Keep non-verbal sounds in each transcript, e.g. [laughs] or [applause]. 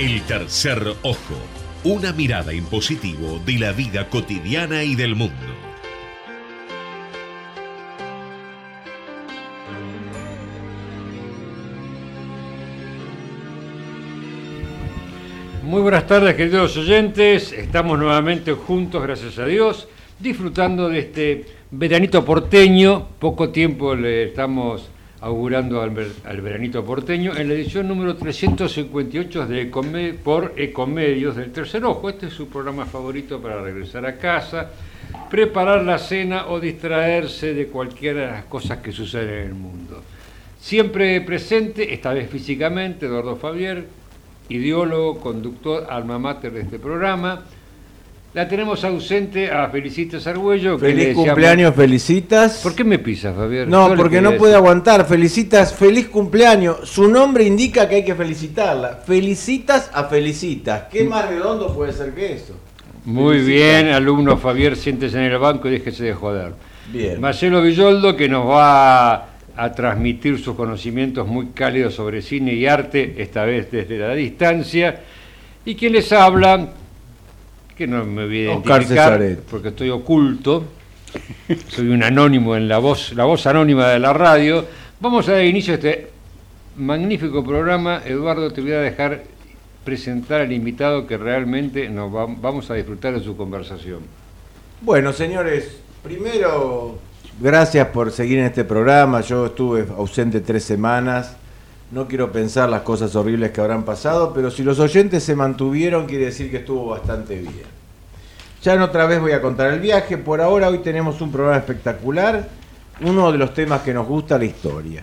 El tercer ojo, una mirada en positivo de la vida cotidiana y del mundo. Muy buenas tardes, queridos oyentes. Estamos nuevamente juntos, gracias a Dios, disfrutando de este veranito porteño. Poco tiempo le estamos augurando al, veranito porteño en la edición número 358 de por Ecomedios del Tercer Ojo. Este es su programa favorito para regresar a casa, preparar la cena o distraerse de cualquiera de las cosas que suceden en el mundo. Siempre presente, esta vez físicamente, Eduardo Fabier, ideólogo, conductor, alma mater de este programa. La tenemos ausente a Felicitas Argüello. Feliz cumpleaños, Felicitas. ¿Por qué me pisas, Fabián? No, porque no puede aguantar. Felicitas, feliz cumpleaños. Su nombre indica que hay que felicitarla. Felicitas a Felicitas. ¿Qué más redondo puede ser que eso? Muy bien, alumno Fabián, siéntese en el banco y déjese de joder. Bien. Marcelo Villoldo, que nos va a transmitir sus conocimientos muy cálidos sobre cine y arte, esta vez desde la distancia. Y quien les habla, que no me voy a identificar porque estoy oculto, [laughs] soy un anónimo en la voz, la voz anónima de la radio. Vamos a dar inicio a este magnífico programa. Eduardo, te voy a dejar presentar al invitado que realmente nos vamos a disfrutar de su conversación. Bueno, señores, primero, gracias por seguir en este programa. Yo estuve ausente tres semanas. No quiero pensar las cosas horribles que habrán pasado, pero si los oyentes se mantuvieron, quiere decir que estuvo bastante bien. Ya en otra vez voy a contar el viaje. Por ahora hoy tenemos un programa espectacular. Uno de los temas que nos gusta, la historia.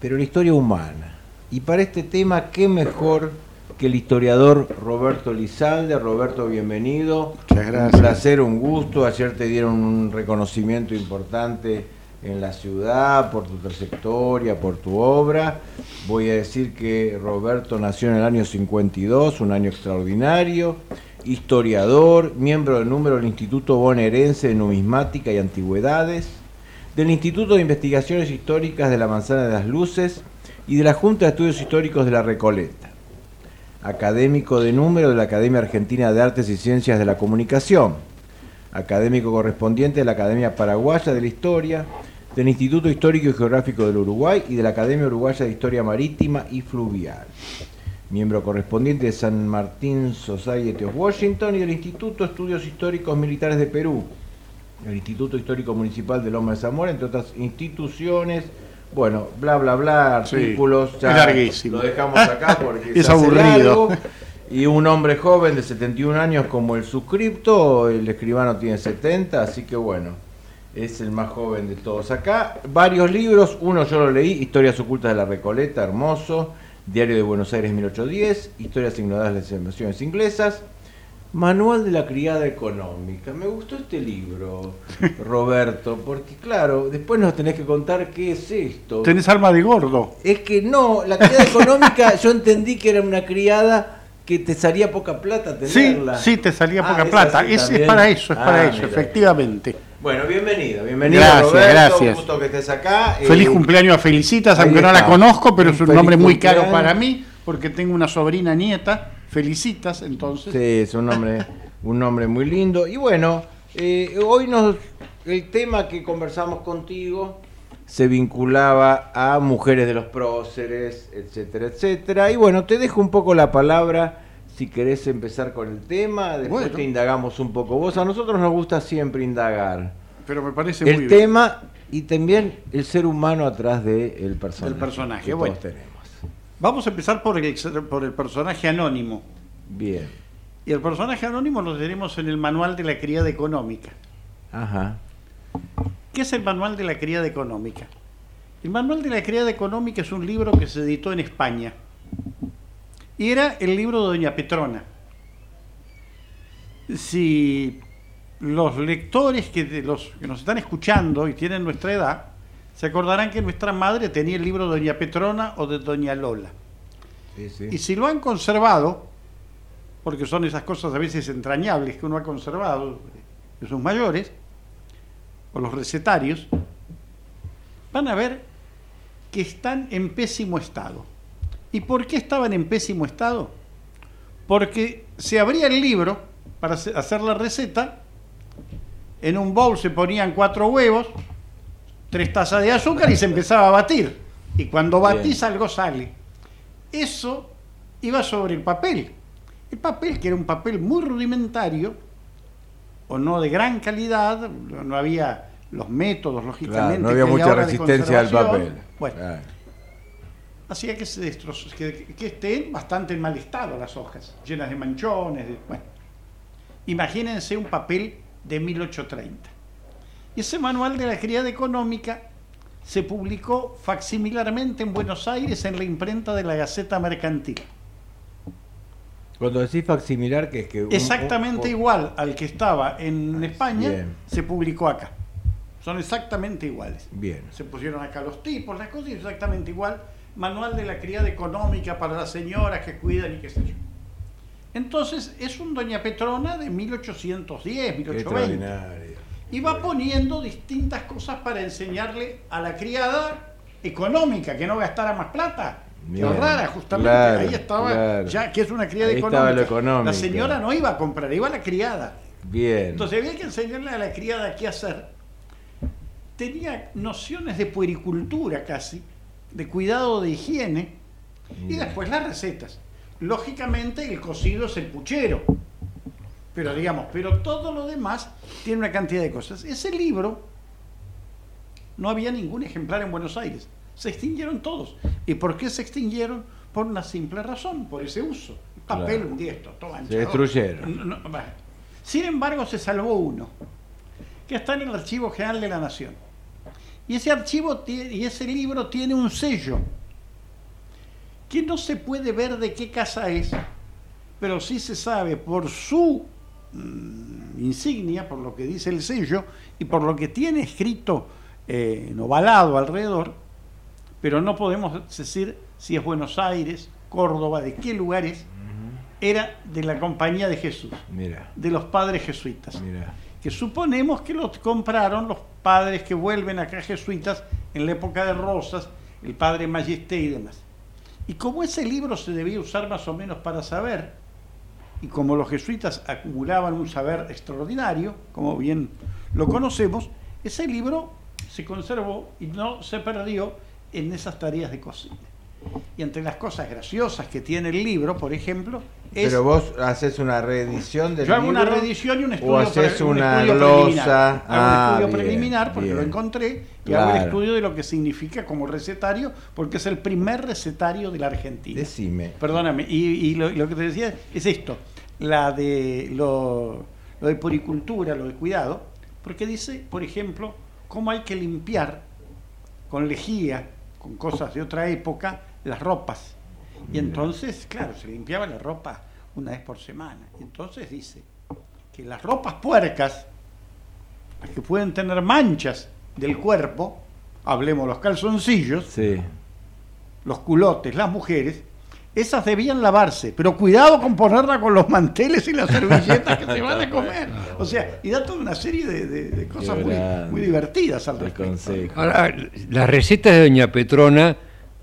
Pero la historia humana. Y para este tema, ¿qué mejor que el historiador Roberto Lizalde? Roberto, bienvenido. Muchas gracias. Un placer, un gusto. Ayer te dieron un reconocimiento importante en la ciudad, por tu trayectoria, por tu obra. Voy a decir que Roberto nació en el año 52, un año extraordinario, historiador, miembro del número del Instituto Bonaerense de Numismática y Antigüedades, del Instituto de Investigaciones Históricas de la Manzana de las Luces y de la Junta de Estudios Históricos de la Recoleta, académico de número de la Academia Argentina de Artes y Ciencias de la Comunicación, académico correspondiente de la Academia Paraguaya de la Historia, del Instituto Histórico y Geográfico del Uruguay y de la Academia Uruguaya de Historia Marítima y Fluvial. Miembro correspondiente de San Martín Society of Washington y del Instituto de Estudios Históricos Militares de Perú, el Instituto Histórico Municipal de Loma de Zamora, entre otras instituciones. Bueno, bla, bla, bla, artículos. ya larguísimo. Lo dejamos acá [laughs] porque es aburrido. Y un hombre joven de 71 años como el suscripto, el escribano tiene 70, así que bueno, es el más joven de todos acá. Varios libros, uno yo lo leí, Historias ocultas de la Recoleta, hermoso. Diario de Buenos Aires 1810, Historias ignoradas de las invasiones inglesas. Manual de la criada económica. Me gustó este libro, [laughs] Roberto, porque claro, después nos tenés que contar qué es esto. Tenés alma de gordo. Es que no, la criada [laughs] económica yo entendí que era una criada que te salía poca plata tenerla. Sí, sí, te salía poca ah, plata. Es, para eso, es para ah, eso, efectivamente. Bueno, bienvenido, bienvenido gracias, Gracias. Un gusto que estés acá. Feliz eh, cumpleaños a Felicitas, aunque no la conozco, pero es un nombre muy caro para mí, porque tengo una sobrina nieta. Felicitas, entonces. Sí, es un nombre, un nombre muy lindo. Y bueno, eh, hoy nos, el tema que conversamos contigo se vinculaba a mujeres de los próceres, etcétera, etcétera. Y bueno, te dejo un poco la palabra si querés empezar con el tema, después te indagamos un poco. Vos a nosotros nos gusta siempre indagar. Pero me parece el tema y también el ser humano atrás del personaje. El personaje, bueno. tenemos. Vamos a empezar por el, por el personaje anónimo. Bien. Y el personaje anónimo lo tenemos en el manual de la criada económica. Ajá. ¿Qué es el Manual de la Criada Económica? El Manual de la Criada Económica es un libro que se editó en España. Y era el libro de Doña Petrona. Si los lectores que, los, que nos están escuchando y tienen nuestra edad, se acordarán que nuestra madre tenía el libro de Doña Petrona o de Doña Lola. Y si lo han conservado, porque son esas cosas a veces entrañables que uno ha conservado de sus mayores, o los recetarios, van a ver que están en pésimo estado. ¿Y por qué estaban en pésimo estado? Porque se abría el libro para hacer la receta, en un bowl se ponían cuatro huevos, tres tazas de azúcar y se empezaba a batir. Y cuando batís algo sale. Eso iba sobre el papel. El papel, que era un papel muy rudimentario, o no de gran calidad, no había los métodos, lógicamente. no había mucha resistencia al papel. Bueno, hacía que, se que, estén bastante en mal estado las hojas, llenas de manchones. bueno, imagínense un papel de 1830. Y ese manual de la actividad económica se publicó facsimilarmente en Buenos Aires en la imprenta de la Gaceta Mercantil. Cuando decís facsimilar, que es que... exactamente igual al que estaba en España, se publicó acá. Son exactamente iguales. Bien. Se pusieron acá los tipos, las cosas, exactamente igual. Manual de la criada económica para las señoras que cuidan y qué sé yo. Entonces, es un Doña Petrona de 1810, 1820 y va poniendo distintas cosas para enseñarle a la criada económica que no gastara más plata. Lo rara, justamente. ahí estaba, ya que es una criada económica. La señora no iba a comprar, iba a la criada. Bien. Entonces había que enseñarle a la criada qué hacer. Tenía nociones de puericultura casi, de cuidado de higiene, y después las recetas. Lógicamente el cocido es el puchero pero digamos, pero todo lo demás tiene una cantidad de cosas. Ese libro no había ningún ejemplar en Buenos Aires. Se extinguieron todos. ¿Y por qué se extinguieron? Por una simple razón, por ese uso. Papel, un diesto, todo Se destruyeron. Sin embargo, se salvó uno, que está en el Archivo General de la Nación. Y ese archivo y ese libro tiene un sello. Que no se puede ver de qué casa es, pero sí se sabe por su Mm, insignia, por lo que dice el sello y por lo que tiene escrito eh, en ovalado alrededor, pero no podemos decir si es Buenos Aires, Córdoba, de qué lugares, era de la Compañía de Jesús, de los padres jesuitas, que suponemos que los compraron los padres que vuelven acá jesuitas en la época de Rosas, el padre Majesté y demás. Y como ese libro se debía usar más o menos para saber, y como los jesuitas acumulaban un saber extraordinario, como bien lo conocemos, ese libro se conservó y no se perdió en esas tareas de cocina. Y entre las cosas graciosas que tiene el libro, por ejemplo, es... Pero vos haces una reedición del Yo hago una reedición y un estudio, o haces una glosa. Hago un ah, estudio preliminar porque lo encontré y hago el estudio de lo que significa como recetario, porque es el primer recetario de la Argentina. Decime. Perdóname, y, lo, que te decía es esto, la de lo, lo de puricultura, lo de cuidado, porque dice, por ejemplo, cómo hay que limpiar con lejía, con cosas de otra época, las ropas. Y entonces, claro, se limpiaba la ropa una vez por semana. Entonces dice que las ropas puercas, las que pueden tener manchas del cuerpo, hablemos los calzoncillos, los culotes, las mujeres, esas debían lavarse, pero cuidado con ponerla con los manteles y las servilletas que [laughs] se van a comer. O sea, y da toda una serie de, cosas muy, divertidas al respecto. Ahora, las recetas de Doña Petrona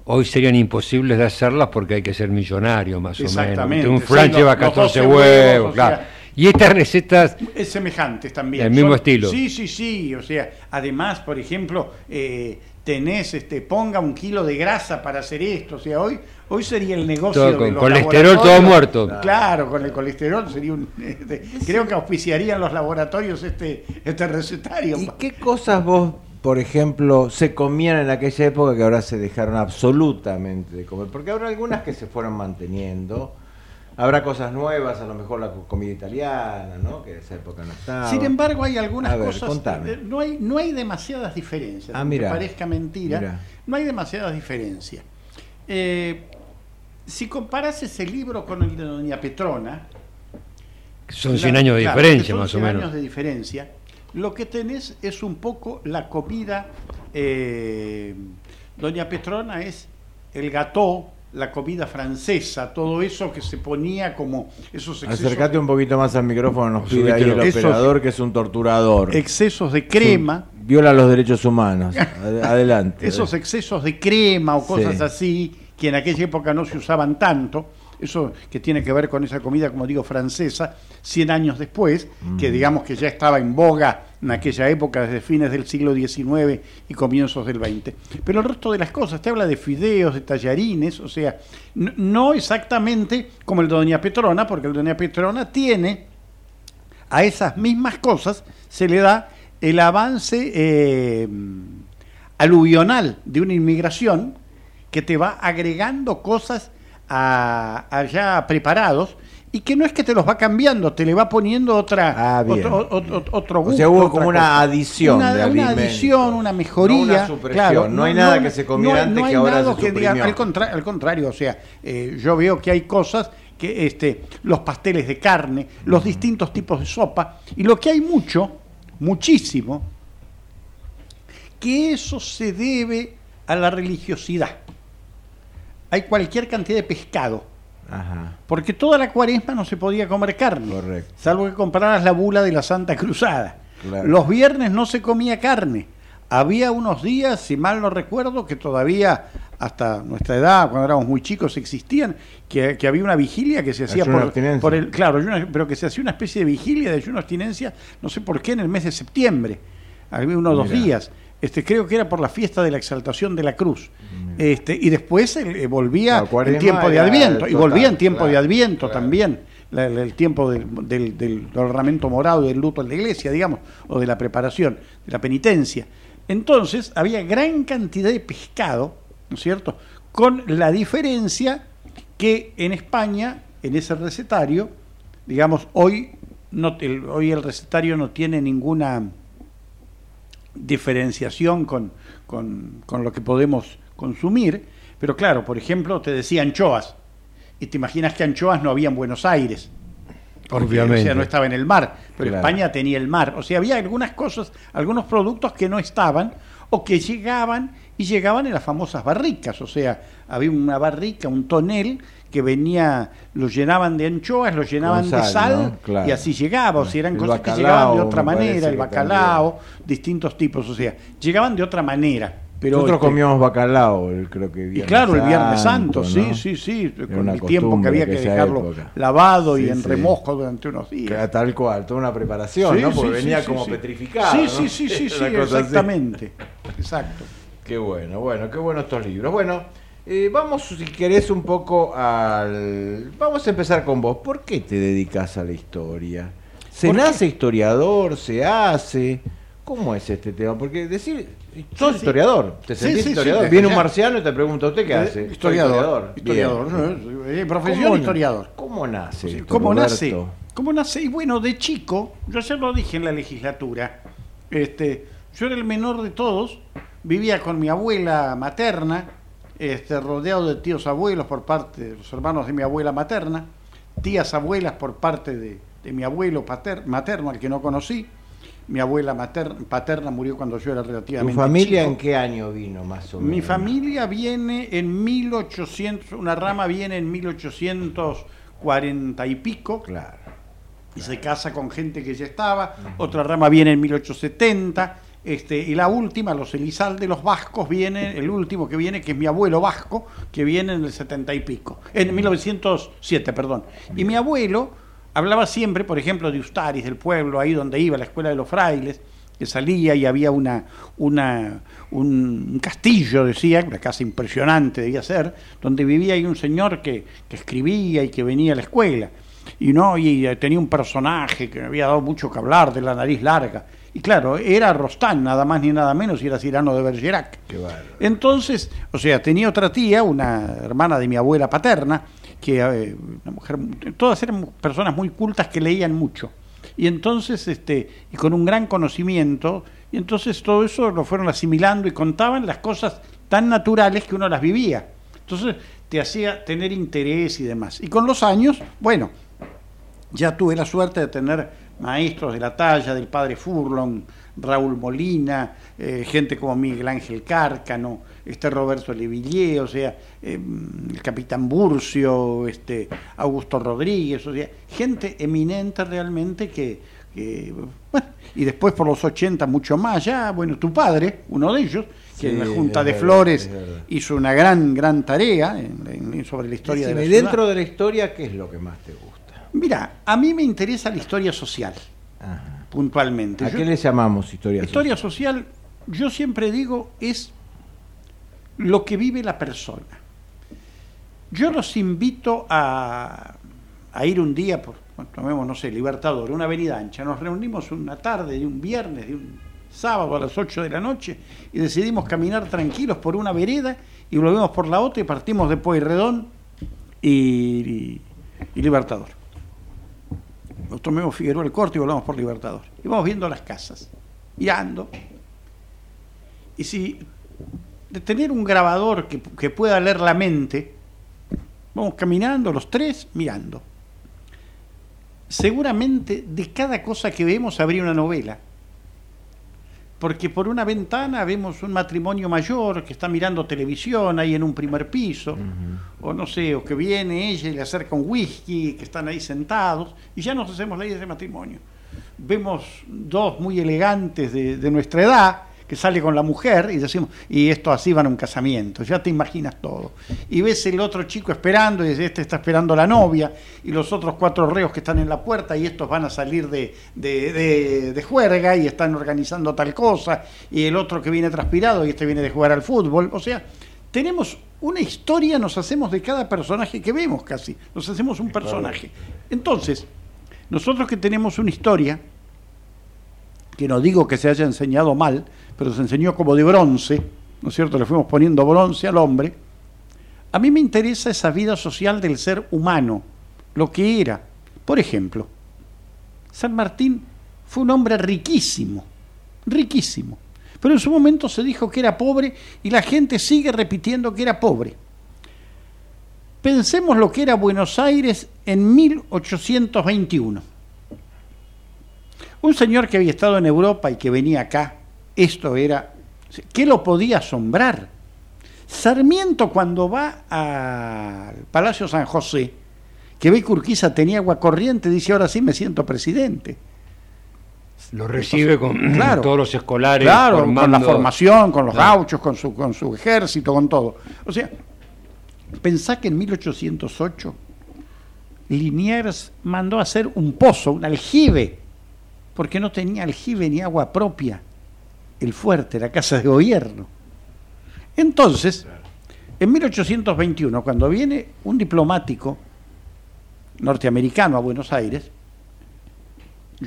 hoy serían imposibles de hacerlas porque hay que ser millonario más o menos. Exactamente. Un flan lleva 14 huevos, claro. y estas recetas... Es semejantes también. El mismo estilo. Sí, sí, sí. O sea, además, por ejemplo, eh, tenés, este, ponga un kilo de grasa para hacer esto. O sea, hoy, hoy sería el negocio con colesterol todo muerto. Claro, con el colesterol sería un. [laughs] Este, creo que auspiciarían los laboratorios este, este recetario. ¿Y qué cosas vos, por ejemplo, se comían en aquella época que ahora se dejaron absolutamente de comer? Porque habrá algunas que se fueron manteniendo Habrá cosas nuevas, a lo mejor la comida italiana, ¿no? que en esa época no estaba. Sin embargo, hay algunas cosas. Eh, no hay, no hay demasiadas diferencias. Ah, aunque parezca mentira, no hay demasiadas diferencias. Eh, si comparas ese libro con el de Doña Petrona. Son 100 años de diferencia, más o menos. 100 años de diferencia. Lo que tenés es un poco la comida. Eh, Doña Petrona es el gato la comida francesa, todo eso que se ponía como esos excesos. Acercate un poquito más al micrófono, nos pide ahí el operador que es un torturador. Excesos de crema. viola los derechos humanos. [laughs] Adelante. esos excesos de crema o cosas así que en aquella época no se usaban tanto, eso que tiene que ver con esa comida, como digo, francesa, 100 años después, que digamos que ya estaba en boga en aquella época, desde fines del siglo XIX y comienzos del XX. Pero el resto de las cosas, te habla de fideos, de tallarines, o sea, no exactamente como el de Doña Petrona, porque el de Doña Petrona tiene a esas mismas cosas, se le da el avance eh, aluvional de una inmigración que te va agregando cosas allá preparados y que no es que te los va cambiando, te le va poniendo otra ah, otro, otro, gusto. O sea, hubo como una adición una, de una adición, una mejoría. No claro, no, hay nada que se comiera antes que ahora se que diga, al, al, contrario, o sea, eh, yo veo que hay cosas que este, los pasteles de carne, los distintos tipos de sopa, y lo que hay mucho, muchísimo, que eso se debe a la religiosidad hay cualquier cantidad de pescado. Porque toda la cuaresma no se podía comer carne. Salvo que compraras la bula de la Santa Cruzada. Los viernes no se comía carne. Había unos días, si mal no recuerdo, que todavía hasta nuestra edad, cuando éramos muy chicos, existían, que, había una vigilia que se hacía por, el. Claro, pero que se hacía una especie de vigilia de ayuno abstinencia, no sé por qué, en el mes de septiembre. Había unos dos días. Este, creo que era por la fiesta de la exaltación de la cruz. Este, y después eh, volvía el tiempo de Adviento, y volvía en tiempo de Adviento también, el tiempo del, del, del ornamento morado, del luto en la iglesia, digamos, o de la preparación, de la penitencia. Entonces había gran cantidad de pescado, ¿no es cierto? Con la diferencia que en España, en ese recetario, digamos, hoy, no, hoy el recetario no tiene ninguna diferenciación con, con, lo que podemos consumir, pero claro, por ejemplo, te decía anchoas, y te imaginas que anchoas no había en Buenos Aires, Obviamente. o sea, no estaba en el mar, pero España tenía el mar, o sea, había algunas cosas, algunos productos que no estaban, o que llegaban y llegaban en las famosas barricas, o sea, había una barrica, un tonel que venía, lo llenaban de anchoas, lo llenaban de sal y así llegaba, o sea, eran cosas que llegaban de otra manera, el bacalao, distintos tipos, o sea, llegaban de otra manera. Pero Nosotros este, comíamos bacalao, creo que viernes Y claro, el Viernes Santo, sí, sí, sí, con el tiempo que había que dejarlo lavado y en remosco durante unos días. tal cual, toda una preparación, ¿no? Porque venía como petrificado. Sí, sí, sí, [laughs] sí, sí, exactamente. Exacto. Qué bueno, bueno, qué buenos estos libros. Bueno, eh, vamos, si querés, un poco al... Vamos a empezar con vos. ¿Por qué te dedicas a la historia? ¿Se nace historiador? ¿Se hace? ¿Cómo es este tema? Porque decir, sos historiador, te sentís historiador. Viene un marciano y te pregunta, ¿usted qué eh, hace? Historiador. Historiador, eh, profesión historiador. ¿Cómo nace? ¿Cómo nace? ¿Cómo nace? Y bueno, de chico, yo ya lo dije en la legislatura, este, yo era el menor de todos, vivía con mi abuela materna, este, rodeado de tíos abuelos por parte de los hermanos de mi abuela materna, tías abuelas por parte de, mi abuelo materno, al que no conocí. Mi abuela materna, paterna murió cuando yo era relativamente ¿Tu familia en qué año vino más o menos? Mi familia viene en 1800, una rama viene en 1840 y pico. Claro. Y se casa con gente que ya estaba. Otra rama viene en 1870 este, y la última, los Elizalde, los vascos, viene, el último que viene, que es mi abuelo vasco, que viene en el setenta y pico, en 1907, perdón. Y mi abuelo hablaba siempre, por ejemplo, de Ustaris, del pueblo, ahí donde iba, la escuela de los frailes, que salía y había una, una, un castillo, decía, una casa impresionante debía ser, donde vivía ahí un señor que, que escribía y que venía a la escuela. Y no, y tenía un personaje que me había dado mucho que hablar, de la nariz larga y claro, era Rostán, nada más ni nada menos, y era Cirano de Bergerac. Entonces, o sea, tenía otra tía, una hermana de mi abuela paterna, que eh, una mujer, todas eran personas muy cultas que leían mucho. Y entonces, este, y con un gran conocimiento, y entonces todo eso lo fueron asimilando y contaban las cosas tan naturales que uno las vivía. Entonces te hacía tener interés y demás. Y con los años, bueno, ya tuve la suerte de tener maestros de la talla del padre Furlong, Raúl Molina, eh, gente como Miguel Ángel Cárcano, este Roberto Levillé, o sea, eh, el capitán Burcio, este Augusto Rodríguez, o sea, gente eminente realmente que, bueno, y después por los 80 mucho más, ya, bueno, tu padre, uno de ellos, que en la Junta de Flores hizo una gran, gran tarea sobre la historia de la dentro de la historia, ¿qué es lo que más te gusta? Mira, a mí me interesa la historia social, puntualmente. ¿A qué le llamamos historia social? Historia social, yo siempre digo, es lo que vive la persona. Yo los invito a, a ir un día por tomemos, no sé, Libertador, una avenida ancha, nos reunimos una tarde de un viernes, de un sábado a las 8 de la noche y decidimos caminar tranquilos por una vereda y volvemos por la otra y partimos de Pueyrredón y, y, Libertador. Nos tomemos Figueroa el Corte y volvamos por Libertador. Y vamos viendo las casas, mirando. Y si de tener un grabador que, que pueda leer la mente, vamos caminando los tres mirando seguramente de cada cosa que vemos habría una novela. Porque por una ventana vemos un matrimonio mayor que está mirando televisión ahí en un primer piso, o no sé, o que viene ella y le acerca un whisky, que están ahí sentados, y ya nos hacemos la idea de matrimonio. Vemos dos muy elegantes de, de nuestra edad, que sale con la mujer y decimos, y esto así van a un casamiento, ya te imaginas todo. Y ves el otro chico esperando y este está esperando la novia y los otros cuatro reos que están en la puerta y estos van a salir de, de, juerga y están organizando tal cosa y el otro que viene transpirado y este viene de jugar al fútbol. O sea, tenemos una historia, nos hacemos de cada personaje que vemos casi, nos hacemos un personaje. Entonces, nosotros que tenemos una historia, que no digo que se haya enseñado mal, pero se enseñó como de bronce, ¿no es cierto? Le fuimos poniendo bronce al hombre. A mí me interesa esa vida social del ser humano, lo que era. Por ejemplo, San Martín fue un hombre riquísimo, riquísimo. Pero en su momento se dijo que era pobre y la gente sigue repitiendo que era pobre. Pensemos lo que era Buenos Aires en 1821. Un señor que había estado en Europa y que venía acá esto era, ¿qué lo podía asombrar? Sarmiento cuando va al Palacio San José, que ve que Urquiza tenía agua corriente, dice, ahora sí me siento presidente. Lo recibe con [clears throat] todos los escolares. Claro, con la formación, con los gauchos, con su, con su ejército, con todo. O sea, pensá que en 1808 Liniers mandó a hacer un pozo, un aljibe, porque no tenía aljibe ni agua propia el fuerte, la casa de gobierno. Entonces, en 1821, cuando viene un diplomático norteamericano a Buenos Aires,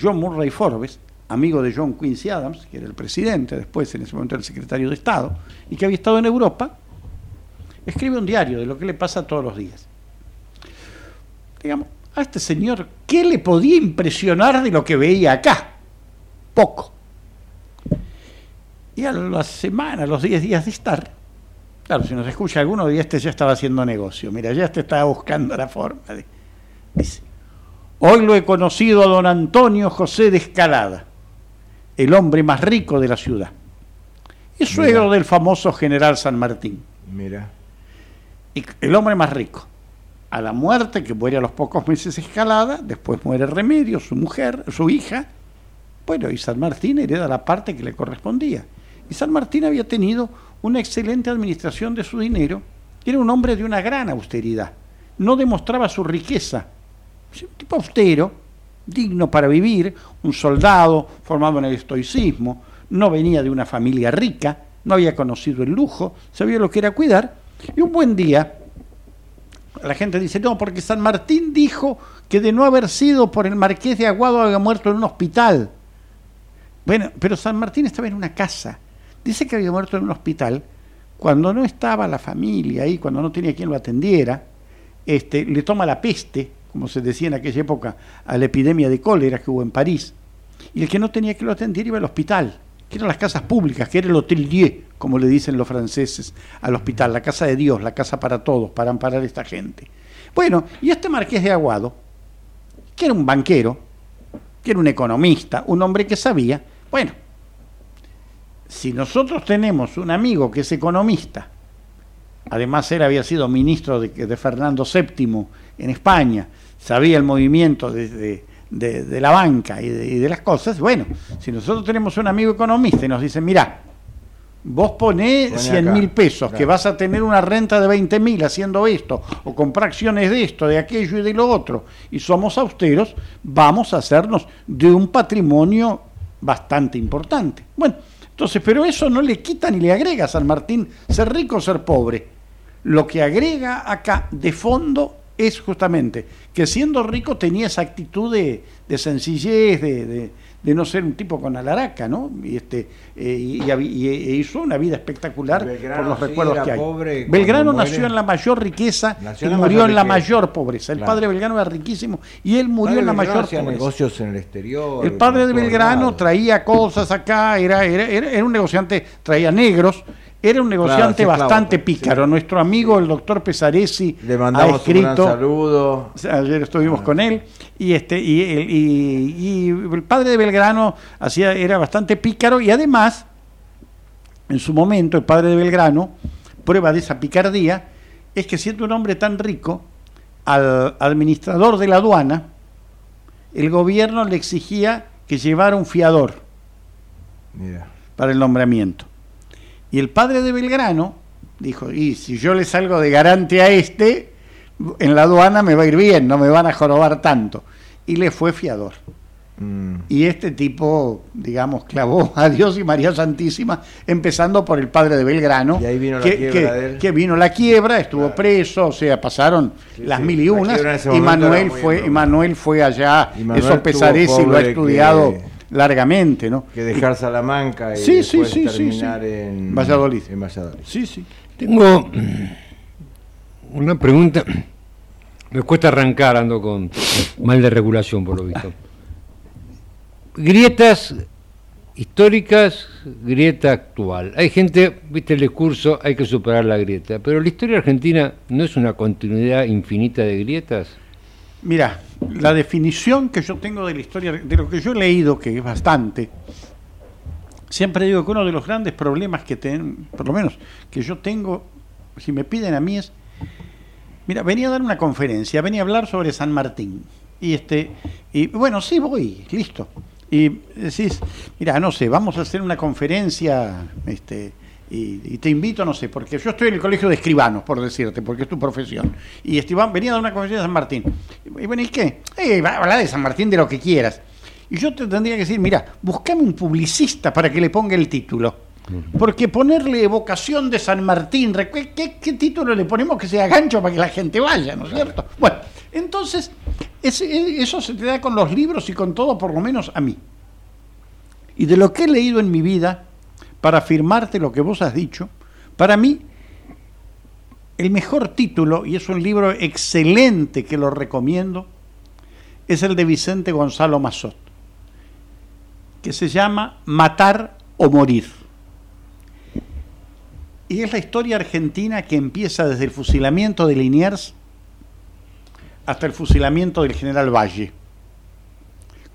John Murray Forbes, amigo de John Quincy Adams, que era el presidente, después en ese momento el secretario de Estado, y que había estado en Europa, escribe un diario de lo que le pasa todos los días. Digamos, a este señor, ¿qué le podía impresionar de lo que veía acá? Poco. Y a la semana, a los 10 días de estar, claro, si nos escucha alguno, y este ya estaba haciendo negocio. Mira, ya este estaba buscando la forma de. Dice: Hoy lo he conocido a don Antonio José de Escalada, el hombre más rico de la ciudad. Y suegro del famoso general San Martín. Mira. Y el hombre más rico. A la muerte, que muere a los pocos meses Escalada, después muere Remedio, su mujer, su hija. Bueno, y San Martín hereda la parte que le correspondía. Y San Martín había tenido una excelente administración de su dinero, era un hombre de una gran austeridad, no demostraba su riqueza, un tipo austero, digno para vivir, un soldado formado en el estoicismo, no venía de una familia rica, no había conocido el lujo, sabía lo que era cuidar, y un buen día la gente dice, no, porque San Martín dijo que de no haber sido por el marqués de Aguado había muerto en un hospital. Bueno, pero San Martín estaba en una casa, Dice que había muerto en un hospital cuando no estaba la familia ahí, cuando no tenía quien lo atendiera, este, le toma la peste, como se decía en aquella época, a la epidemia de cólera que hubo en París. Y el que no tenía que lo atender iba al hospital, que eran las casas públicas, que era el Hotel Dieu, como le dicen los franceses al hospital, la casa de Dios, la casa para todos, para amparar a esta gente. Bueno, y este marqués de Aguado, que era un banquero, que era un economista, un hombre que sabía, bueno, si nosotros tenemos un amigo que es economista, además él había sido ministro de, Fernando VII en España, sabía el movimiento de, de, la banca y de, las cosas, bueno, si nosotros tenemos un amigo economista y nos dice, mira, vos ponés 100 mil pesos, que vas a tener una renta de 20 mil haciendo esto, o comprar acciones de esto, de aquello y de lo otro, y somos austeros, vamos a hacernos de un patrimonio bastante importante. Bueno, entonces, pero eso no le quita ni le agrega a San Martín ser rico o ser pobre. Lo que agrega acá de fondo es justamente que siendo rico tenía esa actitud de, sencillez, de, no ser un tipo con alaraca, ¿no? Y, este, eh, y, e hizo una vida espectacular por los recuerdos que hay. Belgrano nació en la mayor riqueza y murió en la mayor pobreza. El padre Belgrano era riquísimo y él murió en la mayor pobreza. negocios en el exterior. El padre de Belgrano traía cosas acá, era, era, era un negociante, traía negros era un negociante bastante pícaro. Nuestro amigo, el doctor Pesaresi, Le mandamos ha escrito, un gran saludo. Ayer estuvimos con él. Y, este, y, el padre de Belgrano hacía, era bastante pícaro y además, en su momento, el padre de Belgrano, prueba de esa picardía, es que siendo un hombre tan rico, al administrador de la aduana, el gobierno le exigía que llevara un fiador para el nombramiento. Y el padre de Belgrano dijo, y si yo le salgo de garante a este, en la aduana me va a ir bien, no me van a jorobar tanto. Y le fue fiador. Mm. Y este tipo, digamos, clavó a Dios y María Santísima, empezando por el padre de Belgrano, y ahí vino que, la quiebra que, vino la quiebra, estuvo preso, o sea, pasaron las mil y unas, y Manuel fue, Manuel fue allá, eso y lo ha estudiado largamente, ¿no? Que dejar Salamanca y sí, sí, sí, terminar en Valladolid. En Valladolid. Sí, sí. Tengo una pregunta. Me cuesta arrancar, ando con mal de regulación, por lo visto. Grietas históricas, grieta actual. Hay gente, viste el discurso, hay que superar la grieta, pero la historia argentina no es una continuidad infinita de grietas. Mira, la definición que yo tengo de la historia, de lo que yo he leído, que es bastante, siempre digo que uno de los grandes problemas que tengo, por lo menos que yo tengo, si me piden a mí es, mira, venía a dar una conferencia, venía a hablar sobre San Martín. Y este, y bueno, sí voy, listo. Y decís, mira, no sé, vamos a hacer una conferencia, este, y, te invito, no sé, porque yo estoy en el colegio de escribanos, por decirte, porque es tu profesión. Y Esteban venía de una conferencia de San Martín. Y bueno, ¿y qué? Eh, habla de San Martín de lo que quieras. Y yo te tendría que decir, mira, buscame un publicista para que le ponga el título. Porque ponerle evocación de San Martín, ¿qué, qué, título le ponemos que sea gancho para que la gente vaya, ¿no es cierto? Bueno, entonces, eso se te da con los libros y con todo, por lo menos a mí. Y de lo que he leído en mi vida, para afirmarte lo que vos has dicho, para mí el mejor título, y es un libro excelente que lo recomiendo, es el de Vicente Gonzalo Mazot, que se llama Matar o Morir. Y es la historia argentina que empieza desde el fusilamiento de Liniers hasta el fusilamiento del general Valle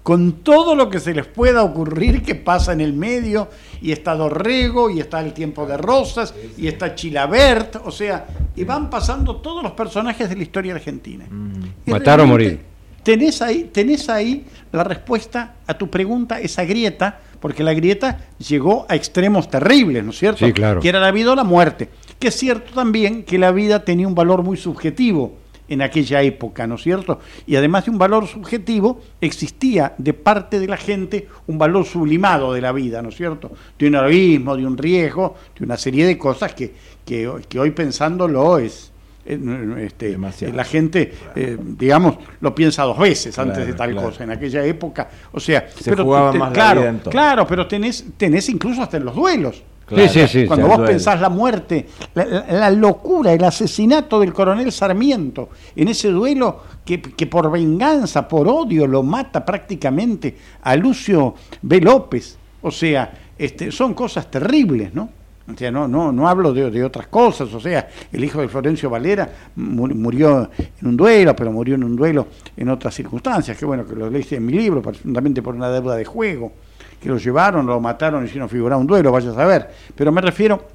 con todo lo que se les pueda ocurrir que pasa en el medio, y está Dorrego, y está el tiempo de Rosas, y está Chilabert, o sea, y van pasando todos los personajes de la historia argentina. Mm. Matar o morir. Tenés ahí, tenés ahí la respuesta a tu pregunta, esa grieta, porque la grieta llegó a extremos terribles, ¿no es cierto? Sí, claro. Que era la vida o la muerte. Que es cierto también que la vida tenía un valor muy subjetivo en aquella época, ¿no es cierto? Y además de un valor subjetivo, existía de parte de la gente un valor sublimado de la vida, ¿no es cierto? De un heroísmo, de un riesgo, de una serie de cosas que, que, hoy pensándolo es... Este, la gente, eh, digamos, lo piensa dos veces antes de tal cosa. En aquella época, o sea, se jugaba más claro, la vida claro, pero tenés, tenés incluso hasta en los duelos sí, sí, Cuando vos pensás la muerte, la, locura, el asesinato del coronel Sarmiento, en ese duelo que, por venganza, por odio, lo mata prácticamente a Lucio B. López. O sea, este, son cosas terribles, ¿no? O sea, no, no, no hablo de, otras cosas, o sea, el hijo de Florencio Valera murió en un duelo, pero murió en un duelo en otras circunstancias, que bueno, que lo leíste en mi libro, presuntamente por una deuda de juego que lo llevaron, lo mataron y si no figura un duelo, vaya a saber. Pero me refiero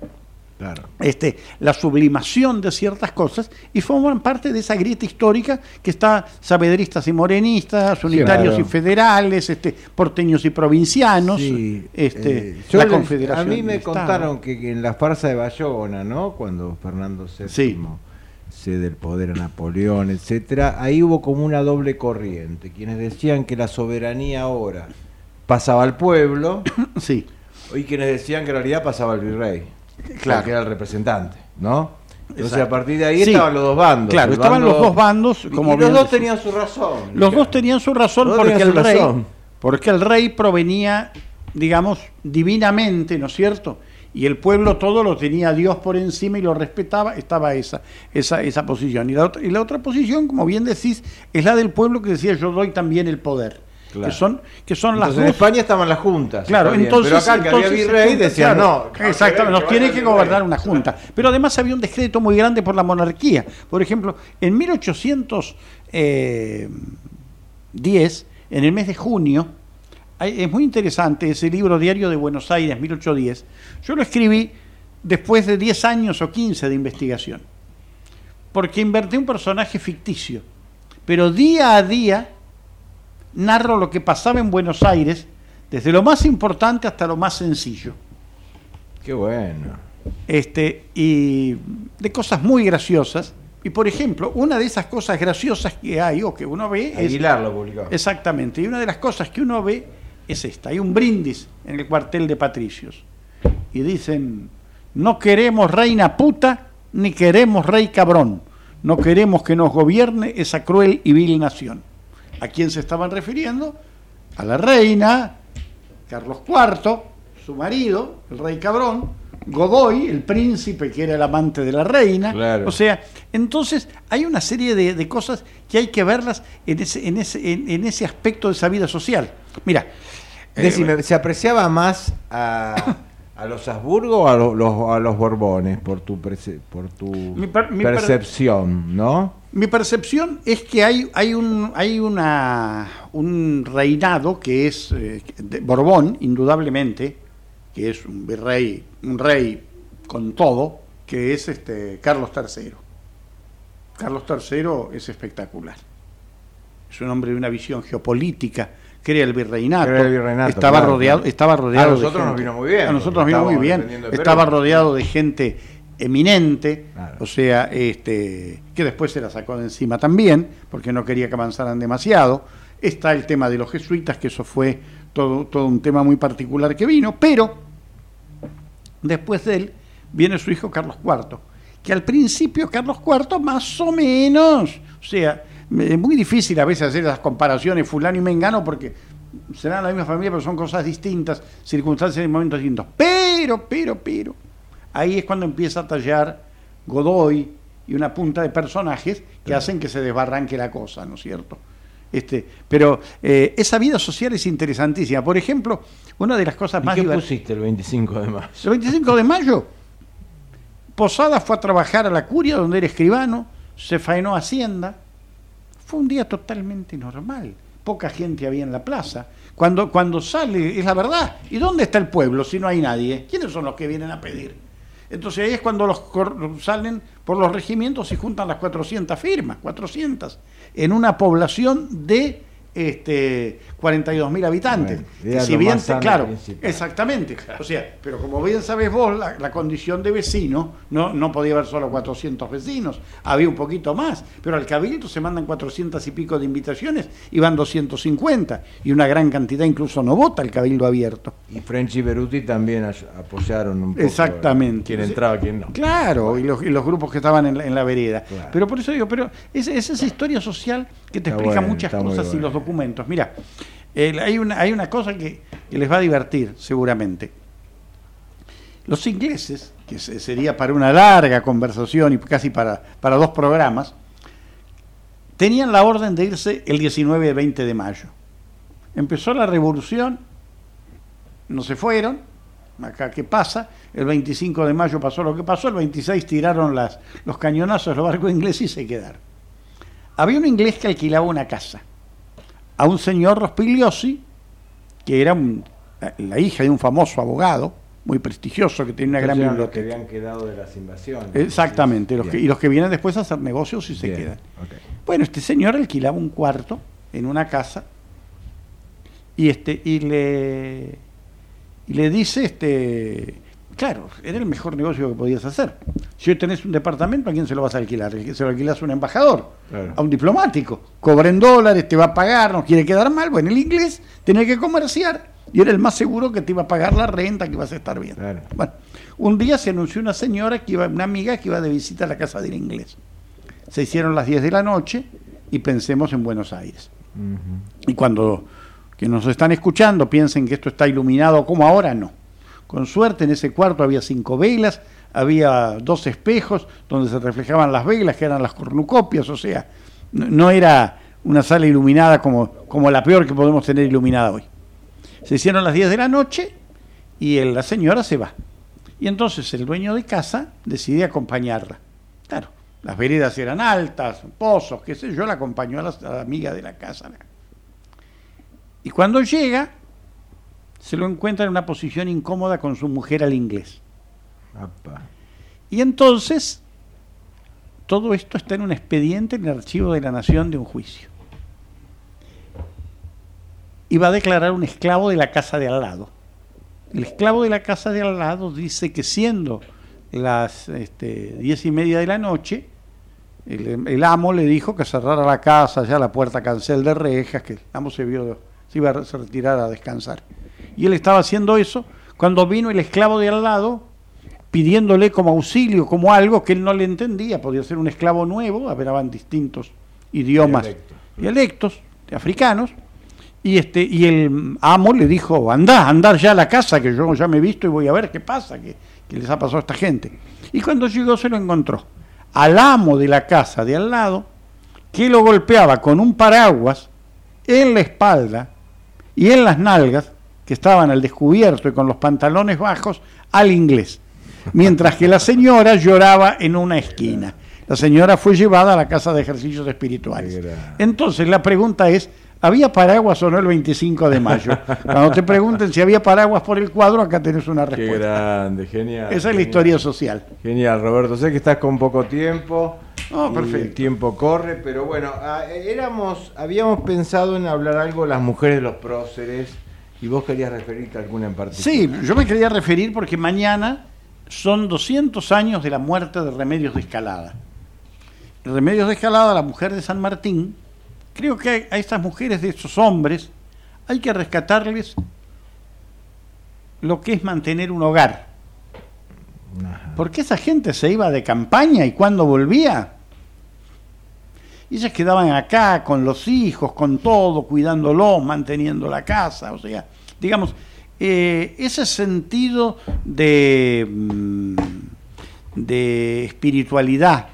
este, la sublimación de ciertas cosas y forman parte de esa grieta histórica que está sabedristas y morenistas, unitarios y federales, este, porteños y provincianos, este, eh, la confederación. A mí me contaron que, en la farsa de Bayona, ¿no? cuando Fernando VII cede el poder a Napoleón, etcétera, ahí hubo como una doble corriente, quienes decían que la soberanía ahora pasaba al pueblo, [coughs] sí. y quienes decían que en realidad pasaba al virrey claro. que era el representante, ¿no? Entonces a partir de ahí estaban los dos bandos. Claro, estaban los dos bandos. Como y los dos tenían su razón. Los dos tenían su razón porque el rey, porque el rey provenía, digamos, divinamente, ¿no es cierto? Y el pueblo todo lo tenía Dios por encima y lo respetaba, estaba esa, esa, esa posición. Y la, otra, y la otra posición, como bien decís, es la del pueblo que decía yo doy también el poder. Que son, que son las En España estaban las juntas. Claro, entonces. Pero acá que había virrey decía no. Exactamente, nos tiene que gobernar una junta. Pero además había un decreto muy grande por la monarquía. Por ejemplo, en 1810, eh, en el mes de junio, es muy interesante ese libro Diario de Buenos Aires, 1810. Yo lo escribí después de 10 años o 15 de investigación. Porque invertí un personaje ficticio. Pero día a día narro lo que pasaba en Buenos Aires, desde lo más importante hasta lo más sencillo. Qué bueno. Este, y de cosas muy graciosas. Y por ejemplo, una de esas cosas graciosas que hay o que uno ve Aguilar lo publicó. Exactamente. Y una de las cosas que uno ve es esta. Hay un brindis en el cuartel de patricios. Y dicen, no queremos reina puta ni queremos rey cabrón. No queremos que nos gobierne esa cruel y vil nación. ¿A quién se estaban refiriendo? A la reina, Carlos IV, su marido, el rey cabrón, Godoy, el príncipe que era el amante de la reina. O sea, entonces hay una serie de, cosas que hay que verlas en ese, en ese, en, ese aspecto de esa vida social. Mira. Eh, ¿se apreciaba más a, a los Habsburgo o a los, a los Borbones por tu, por tu percepción, no? Mi percepción es que hay, hay, un, hay una, un reinado que es eh, Borbón, indudablemente, que es un virrey, un rey con todo, que es este Carlos III. Carlos III es espectacular. Es un hombre de una visión geopolítica, crea el virreinato, estaba, rodeado, estaba rodeado a nosotros nos vino muy bien. A nosotros nos vino muy bien. Estaba rodeado de gente eminente, o sea, este, que después se la sacó de encima también, porque no quería que avanzaran demasiado. Está el tema de los jesuitas, que eso fue todo, todo un tema muy particular que vino, pero después de él viene su hijo Carlos IV, que al principio Carlos IV más o menos, o sea, es muy difícil a veces hacer las comparaciones fulano y mengano porque serán la misma familia, pero son cosas distintas, circunstancias y momentos distintos. Pero, pero, pero, ahí es cuando empieza a tallar Godoy y una punta de personajes que hacen que se desbarranque la cosa, ¿no es cierto? Este, pero eh, esa vida social es interesantísima. Por ejemplo, una de las cosas más... ¿Qué pusiste el 25 de mayo? El 25 de mayo, Posada fue a trabajar a la curia donde era escribano, se faenó Hacienda. Fue un día totalmente normal. Poca gente había en la plaza. Cuando, cuando sale, es la verdad. ¿Y dónde está el pueblo si no hay nadie? ¿Quiénes son los que vienen a pedir? Entonces ahí es cuando los salen por los regimientos y juntan las 400 firmas, 400, en una población de este, 42 mil habitantes. si bien, claro, exactamente. O sea, pero como bien sabes vos, la, condición de vecino, no, no podía haber solo 400 vecinos, había un poquito más, pero al cabildo se mandan 400 y pico de invitaciones y van 250, y una gran cantidad incluso no vota el cabildo abierto. Y French y Beruti también apoyaron un poco Exactamente. quién entraba, quién no. Claro, y los, grupos que estaban en la, vereda. Pero por eso digo, pero es, es esa historia social que te explica muchas cosas y los documentos. Mira, hay, una, hay una cosa que, les va a divertir seguramente. Los ingleses, que sería para una larga conversación y casi para, para dos programas, tenían la orden de irse el 19 y 20 de mayo. Empezó la revolución, no se fueron, acá qué pasa, el 25 de mayo pasó lo que pasó, el 26 tiraron las, los cañonazos los barcos ingleses y se quedaron. Había un inglés que alquilaba una casa a un señor Rospigliosi, que era la hija de un famoso abogado, muy prestigioso, que tiene una gran Entonces, biblioteca. Los que habían quedado de las invasiones. Exactamente, los que- Bien. y los que vienen después a hacer negocios y se Bien, quedan. Bueno, este señor alquilaba un cuarto en una casa y este y le y le dice este claro, era el mejor negocio que podías hacer. Si hoy tenés un departamento, ¿a quién se lo vas a alquilar? Se lo alquilas a un embajador, Claro. a un diplomático. Cobra en dólares, te va a pagar, no quiere quedar mal. Bueno, el inglés tenía que comerciar y era el más seguro que te iba a pagar la renta, que ibas a estar bien. Claro. Bueno, un día se anunció una señora que iba, una amiga que iba de visita a la casa del inglés. Se hicieron las 10 de la noche y pensemos en Buenos Aires. Y cuando que nos están escuchando piensen que esto está iluminado como ahora, no. Con suerte en ese cuarto había cinco velas, había dos espejos donde se reflejaban las velas, que eran las cornucopias, o sea, no, era una sala iluminada como, como la peor que podemos tener iluminada hoy. Se hicieron las 10 de la noche y la señora se va. Y entonces el dueño de casa decide acompañarla. Claro, las veredas eran altas, pozos, qué sé yo, la acompañó a la, a la amiga de la casa. Y cuando llega, se lo encuentra en una posición incómoda con su mujer al inglés. Apa. Y entonces, todo esto está en un expediente en el archivo de la Nación de un juicio. Y va a declarar un esclavo de la casa de al lado. El esclavo de la casa de al lado dice que siendo las este, diez y media de la noche, el, el amo le dijo que cerrara la casa, ya la puerta cancel de rejas, que el amo se vio, se iba a retirar a descansar. Y él estaba haciendo eso cuando vino el esclavo de al lado pidiéndole como auxilio, como algo que él no le entendía. Podía ser un esclavo nuevo, hablaban distintos idiomas, Dialectos. dialectos africanos. Y, este, y el amo le dijo, andá, andar ya a la casa, que yo ya me he visto y voy a ver qué pasa, qué, qué les ha pasado a esta gente. Y cuando llegó se lo encontró. Al amo de la casa de al lado, que lo golpeaba con un paraguas en la espalda y en las nalgas, que estaban al descubierto y con los pantalones bajos, al inglés. Mientras que la señora lloraba en una esquina. La señora fue llevada a la casa de ejercicios espirituales. Qué. Entonces la pregunta es, ¿había paraguas o no el 25 de mayo? Cuando te pregunten si había paraguas por el cuadro, acá tenés una Qué respuesta. grande, genial. Esa es la historia social. Genial, Roberto. Sé que estás con poco tiempo. No, y perfecto. El tiempo corre, pero bueno, ah, éramos, habíamos pensado en hablar algo de las mujeres de los próceres y vos querías referirte a alguna en particular. Sí, yo me quería referir porque mañana son 200 años de la muerte de Remedios de Escalada. Remedios de Escalada, la mujer de San Martín, creo que a estas mujeres de estos hombres hay que rescatarles lo que es mantener un hogar. Ajá. Porque esa gente se iba de campaña y cuando volvía, ellas quedaban acá con los hijos, con todo, cuidándolos, manteniendo la casa. O sea, digamos, eh, ese sentido de, mm, de espiritualidad.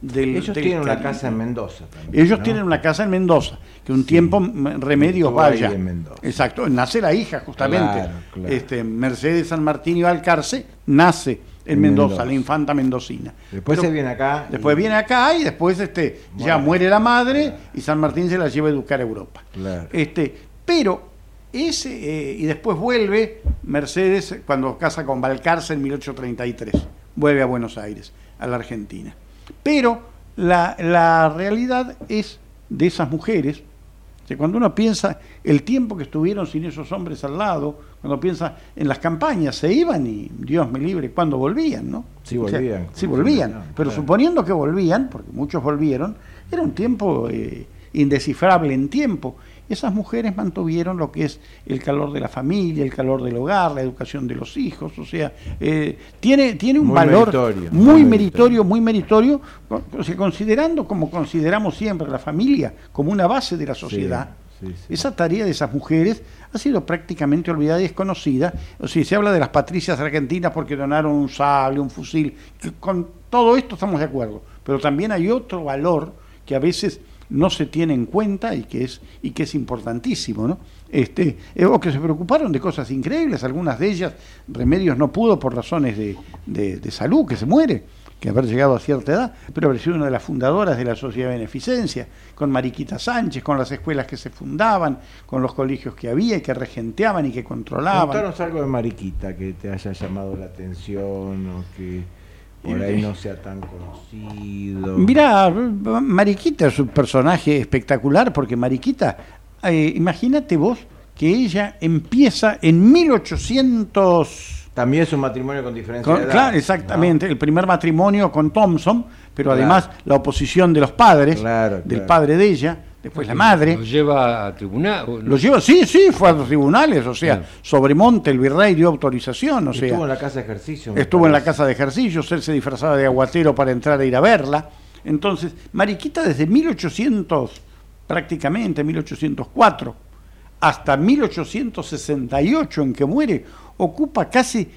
Del, Ellos del tienen una casa en Mendoza también. Ellos ¿no? tienen una casa en Mendoza, que un tiempo Remedios vaya. en. Exacto, nace la hija justamente. Claro, claro. Este, Mercedes San Martín y Valcarce nace en, En Mendoza, Mendoza. la infanta mendocina. Después Pero se viene acá. Después y- viene acá y después este, ya muere la madre claro. y San Martín se la lleva a educar a Europa. Claro. Este, pero ese, eh, y después vuelve Mercedes cuando casa con Balcarce en 1833, vuelve a Buenos Aires, a la Argentina. Pero la, la realidad es de esas mujeres, cuando uno piensa el tiempo que estuvieron sin esos hombres al lado, cuando piensa en las campañas, se iban y Dios me libre, cuando volvían, ¿no? Sí, O sea, volvían. sí, volvían. No, pero claro. suponiendo que volvían, porque muchos volvieron, era un tiempo eh, indescifrable en tiempo. Esas mujeres mantuvieron lo que es el calor de la familia, el calor del hogar, la educación de los hijos, o sea, eh, tiene, tiene un Muy valor meritorio, muy meritorio, muy meritorio, considerando como consideramos siempre la familia como una base de la sociedad. Sí, sí, sí. Esa tarea de esas mujeres ha sido prácticamente olvidada y desconocida. O sea, se habla de las patricias argentinas porque donaron un sable, un fusil. que Con todo esto estamos de acuerdo. Pero también hay otro valor que a veces no se tiene en cuenta y que es, y que es importantísimo. ¿no? Este, eh, o que se preocuparon de cosas increíbles. Algunas de ellas, Remedios no pudo por razones de, de- salud, que se muere. que haber llegado a cierta edad, pero haber sido una de las fundadoras de la Sociedad de Beneficencia, con Mariquita Sánchez, con las escuelas que se fundaban, con los colegios que había y que regenteaban y que controlaban. Contanos algo de Mariquita que te haya llamado la atención o que por ahí no sea tan conocido. Mira, Mariquita es un personaje espectacular porque Mariquita, eh, imagínate vos que ella empieza en 1800 también es un matrimonio con diferencia de edad. Claro, exactamente. El primer matrimonio con Thompson, pero además la oposición de los padres, del padre de ella, después la madre. ¿Lo lleva a tribunal? Lo lleva, sí, sí, fue a los tribunales, o sea, Sobremonte, el virrey dio autorización, o sea. Estuvo en la casa de ejercicio. Estuvo en la casa de ejercicios, él se disfrazaba de aguatero para entrar a ir a verla. Entonces, Mariquita desde 1800, prácticamente 1804, hasta 1868 en que muere, ocupa casi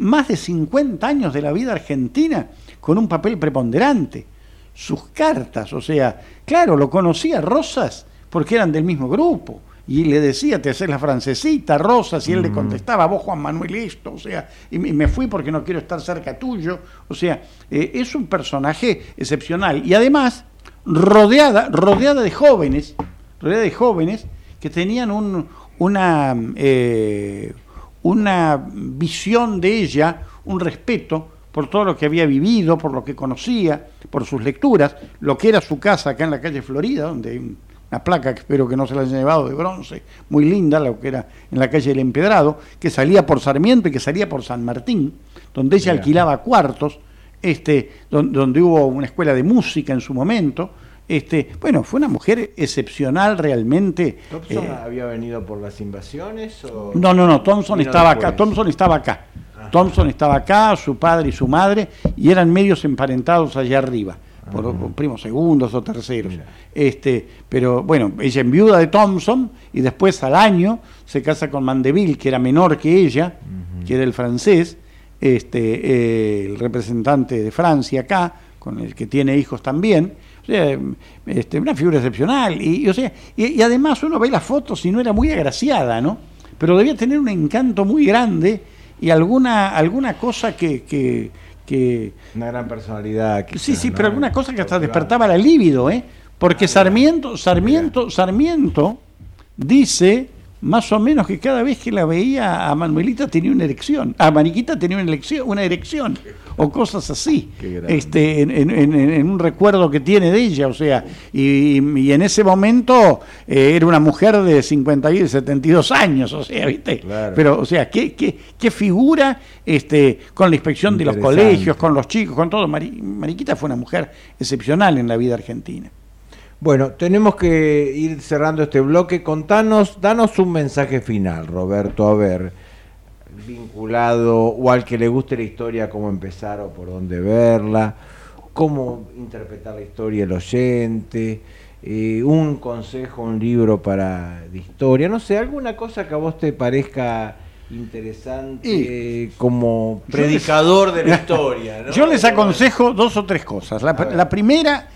más de 50 años de la vida argentina con un papel preponderante. Sus cartas, o sea, claro, lo conocía Rosas porque eran del mismo grupo. Y le decía, te haces la francesita, Rosas, y él le mm. contestaba, vos Juan Manuel esto, o sea, y me fui porque no quiero estar cerca tuyo. O sea, eh, es un personaje excepcional. Y además, rodeada, rodeada de jóvenes, rodeada de jóvenes que tenían un, una... Eh, una visión de ella, un respeto por todo lo que había vivido, por lo que conocía, por sus lecturas, lo que era su casa acá en la calle Florida, donde hay una placa que espero que no se la hayan llevado de bronce, muy linda, lo que era en la calle del Empedrado, que salía por Sarmiento y que salía por San Martín, donde ella alquilaba cuartos, este, donde hubo una escuela de música en su momento, este, bueno, fue una mujer excepcional realmente. ¿Thompson eh, había venido por las invasiones? No, no, no, Thompson estaba acá. Thompson estaba acá. Thompson estaba acá, su padre y su madre, y eran medios emparentados allá arriba, por, primos segundos o terceros. Este, pero bueno, ella enviuda de Thompson y después al año se casa con Mandeville, que era menor que ella, que era el francés, este, eh, el representante de Francia acá, con el que tiene hijos también este, una figura excepcional. Y, o sea, y, además uno ve las fotos y no era muy agraciada, ¿no? Pero debía tener un encanto muy grande y alguna, alguna cosa que, que, Una gran personalidad. sí, sí, pero alguna cosa que hasta despertaba la libido, ¿eh? Porque ah, Sarmiento, Sarmiento, Sarmiento dice más o menos que cada vez que la veía a Manuelita tenía una erección, a Mariquita tenía una, elección, una erección, o cosas así, [laughs] este, en, un recuerdo que tiene de ella, o sea, y, en ese momento eh, era una mujer de 50 y 72 años, o sea, ¿viste? Pero, o sea, ¿qué, qué, figura este, con la inspección de los colegios, con los chicos, con todo? Mariquita fue una mujer excepcional en la vida argentina. Bueno, tenemos que ir cerrando este bloque. Contanos, danos un mensaje final, Roberto, a ver, vinculado o al que le guste la historia, cómo empezar o por dónde verla, cómo interpretar la historia el oyente, eh, un consejo, un libro para de historia, no sé, alguna cosa que a vos te parezca interesante como predicador de la [laughs] historia. Yo les aconsejo dos o tres cosas. la primera,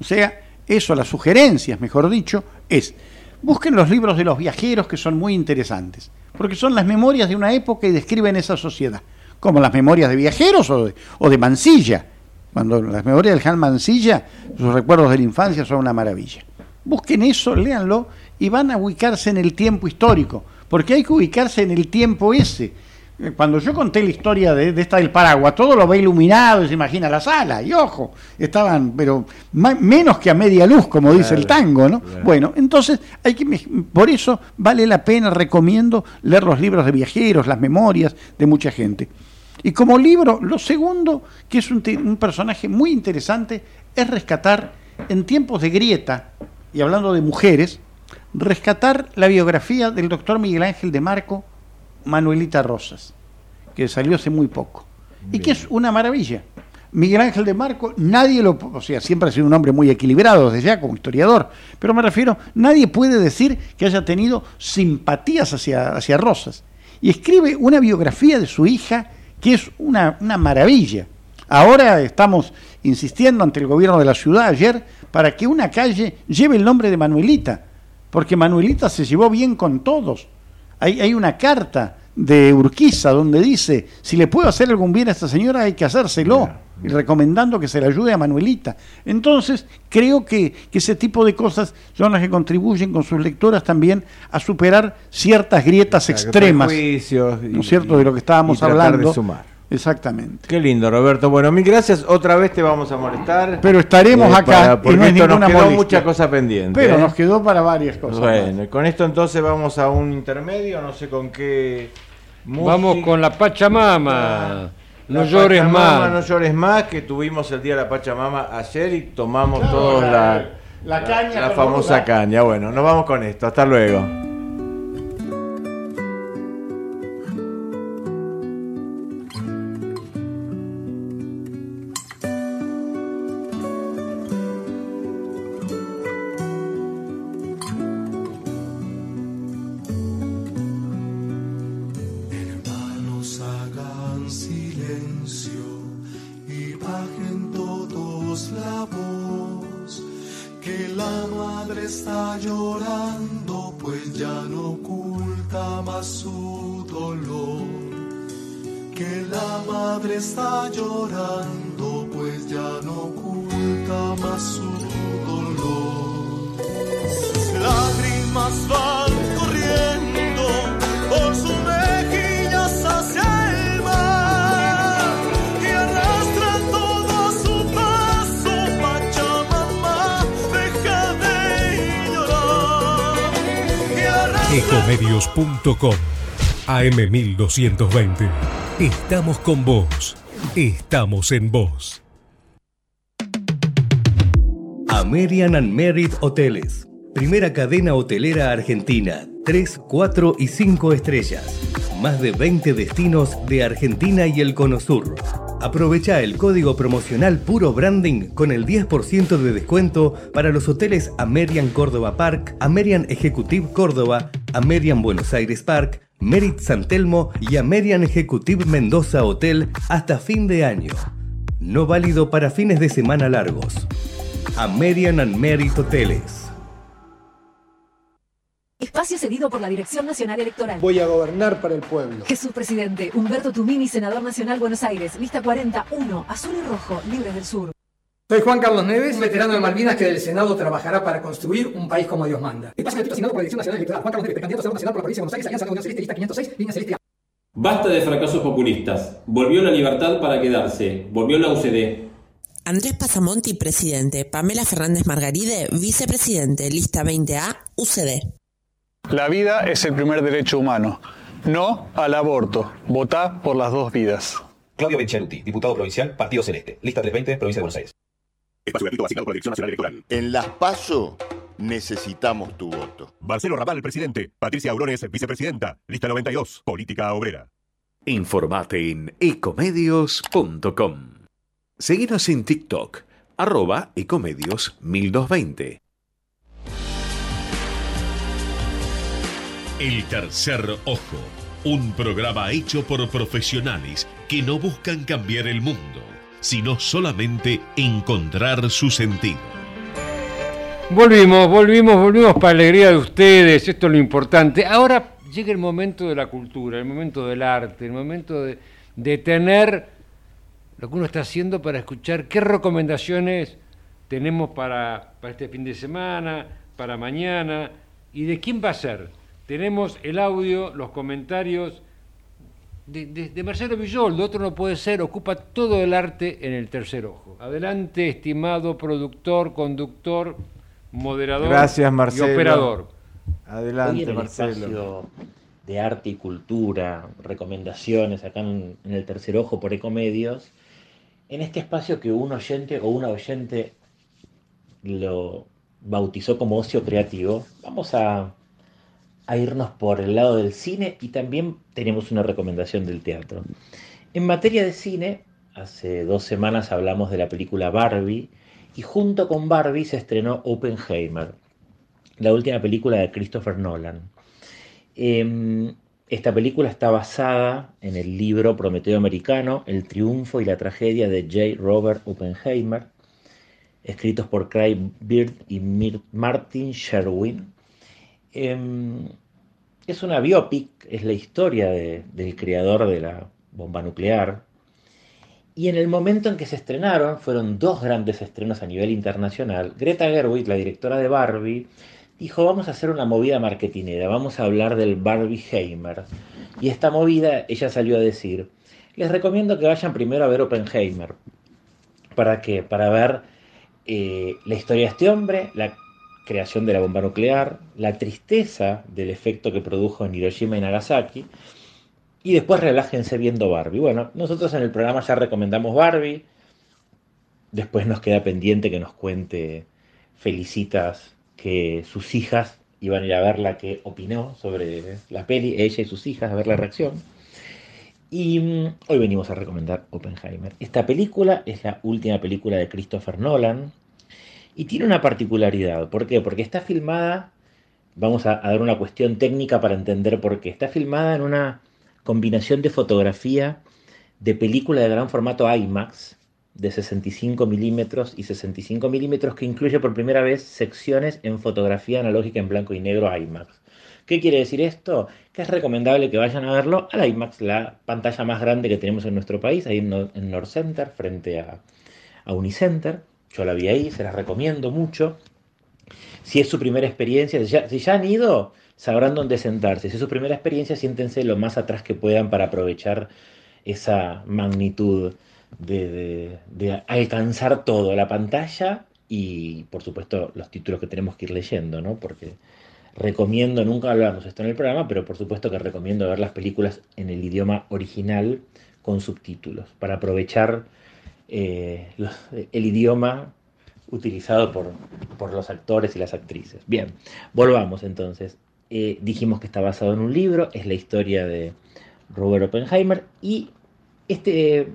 o sea, eso, las sugerencias, mejor dicho, es busquen los libros de los viajeros que son muy interesantes, porque son las memorias de una época y describen esa sociedad, como las memorias de viajeros o de, o de Mansilla. Cuando las memorias del Han Mansilla, sus recuerdos de la infancia son una maravilla. Busquen eso, léanlo y van a ubicarse en el tiempo histórico, porque hay que ubicarse en el tiempo ese cuando yo conté la historia de, esta del paraguas, todo lo ve iluminado y se imagina la sala, y ojo, estaban, pero menos que a media luz, como dice el tango, ¿no? Bueno, entonces hay que, por eso vale la pena, recomiendo leer los libros de viajeros, las memorias de mucha gente. Y como libro, lo segundo, que es un, un personaje muy interesante, es rescatar en tiempos de grieta, y hablando de mujeres, rescatar la biografía del doctor Miguel Ángel de Marco, Manuelita Rosas, que salió hace muy poco, y que es una maravilla. Miguel Ángel de Marco, nadie lo, o sea, siempre ha sido un hombre muy equilibrado desde ya como historiador, pero me refiero, nadie puede decir que haya tenido simpatías hacia, hacia Rosas. Y escribe una biografía de su hija que es una, una maravilla. Ahora estamos insistiendo ante el gobierno de la ciudad ayer para que una calle lleve el nombre de Manuelita, porque Manuelita se llevó bien con todos. Hay, una carta de Urquiza, donde dice, si le puedo hacer algún bien a esta señora hay que hacérselo, y recomendando que se le ayude a Manuelita. Entonces, creo que, ese tipo de cosas son las que contribuyen con sus lectoras también a superar ciertas grietas extremas, ¿no es cierto?, de lo que estábamos hablando. De sumar. Exactamente. Qué lindo, Roberto. Bueno, mil gracias. Otra vez te vamos a molestar. Pero estaremos eh, acá porque no nos quedó mucha cosa pendiente. Pero ¿eh? nos quedó para varias cosas. Bueno, con esto entonces vamos a un intermedio, no sé con qué. Vamos con la Pachamama. no llores más. No llores más, que tuvimos el día de la Pachamama ayer y tomamos todos la, la, caña. La famosa caña. Bueno, nos vamos con esto. Hasta luego. Ecomedios.com AM1220. Estamos con vos. Estamos en vos. American and Merit Hoteles. Primera cadena hotelera argentina. 3, 4 y 5 estrellas. Más de 20 destinos de Argentina y el Cono Sur. Aprovecha el código promocional Puro Branding con el 10% de descuento para los hoteles Amerian Córdoba Park, Amerian Executive Córdoba, Amerian Buenos Aires Park, Merit San Telmo y Amerian Executive Mendoza Hotel hasta fin de año. No válido para fines de semana largos. Amerian and Merit Hoteles. Espacio cedido por la Dirección Nacional Electoral. Voy a gobernar para el pueblo. Jesús Presidente, Humberto Tumini, Senador Nacional Buenos Aires, lista 41, azul y rojo, libres del sur. Soy Juan Carlos Neves, veterano de Malvinas que del Senado trabajará para construir un país como Dios manda. Espacio asignado por la Dirección Nacional Electoral. Juan Carlos Neves, candidato a Senador Nacional por la provincia de Buenos Aires, Alianza Unión Celeste, lista 506, línea celeste. Basta de fracasos populistas. Volvió la libertad para quedarse. Volvió la UCD. Andrés Pasamonti, presidente. Pamela Fernández Margaride, vicepresidente. Lista 20A, UCD. La vida es el primer derecho humano. No al aborto. Votá por las dos vidas. Claudio Benchaluti, diputado provincial, Partido Celeste. Lista 320, Provincia de Buenos Aires. Espacio gratuito asignado por la Dirección Nacional Electoral. En las PASO necesitamos tu voto. Marcelo Raval, presidente. Patricia Aurones, vicepresidenta. Lista 92, Política Obrera. Informate en ecomedios.com. Seguinos en TikTok, arroba ecomedios 1220. El tercer ojo, un programa hecho por profesionales que no buscan cambiar el mundo, sino solamente encontrar su sentido. Volvimos, volvimos, volvimos para alegría de ustedes, esto es lo importante. Ahora llega el momento de la cultura, el momento del arte, el momento de, tener lo que uno está haciendo para escuchar qué recomendaciones tenemos para este fin de semana, para mañana, y de quién va a ser tenemos el audio, los comentarios de, Marcelo Villoldo, otro no puede ser, ocupa todo el arte en el tercer ojo. Adelante, estimado productor, conductor, moderador Gracias, Marcelo. y operador. Adelante, en el Marcelo. Espacio de arte y cultura, recomendaciones acá en, en el tercer ojo por Ecomedios, en este espacio que un oyente o una oyente lo bautizó como ocio creativo, vamos a a irnos por el lado del cine y también tenemos una recomendación del teatro. En materia de cine, hace dos semanas hablamos de la película Barbie y junto con Barbie se estrenó Oppenheimer, la última película de Christopher Nolan. Em, esta película está basada en el libro Prometeo Americano, El triunfo y la tragedia de J. Robert Oppenheimer, escritos por Craig Beard y Martin Sherwin. Em, es una biopic, es la historia del creador de la bomba nuclear. Y en el momento en que se estrenaron, fueron dos grandes estrenos a nivel internacional, Greta Gerwig, la directora de Barbie, dijo, vamos a hacer una movida marketinera, vamos a hablar del Barbie Heimer. Y esta movida, ella salió a decir, les recomiendo que vayan primero a ver Oppenheimer. ¿Para qué? Para ver eh, la historia de este hombre, la creación de la bomba nuclear, la tristeza del efecto que produjo en Hiroshima y Nagasaki, y después relájense viendo Barbie. Bueno, nosotros en el programa ya recomendamos Barbie, después nos queda pendiente que nos cuente Felicitas que sus hijas iban a ir a ver la que opinó sobre la peli, ella y sus hijas, a ver la reacción. Y mm, hoy venimos a recomendar Oppenheimer. Esta película es la última película de Christopher Nolan y tiene una particularidad. ¿Por qué? Porque está filmada, vamos a, dar una cuestión técnica para entender por qué. Está filmada en una combinación de fotografía de película de gran formato IMAX de 65 milímetros y 65 milímetros que incluye por primera vez secciones en fotografía analógica en blanco y negro IMAX. ¿Qué quiere decir esto? Que es recomendable que vayan a verlo a la IMAX, la pantalla más grande que tenemos en nuestro país, ahí en North Center, frente a, Unicenter. Yo la vi ahí, se la recomiendo mucho. Si es su primera experiencia, si ya, han ido, sabrán dónde sentarse. Si es su primera experiencia, siéntense lo más atrás que puedan para aprovechar esa magnitud de, de, alcanzar todo, la pantalla y por supuesto los títulos que tenemos que ir leyendo, ¿no? Porque recomiendo, nunca hablamos esto en el programa, pero por supuesto que recomiendo ver las películas en el idioma original con subtítulos, para aprovechar eh, el idioma utilizado por, por, los actores y las actrices. Bien, volvamos entonces. Eh, dijimos que está basado en un libro, es la historia de Robert Oppenheimer y este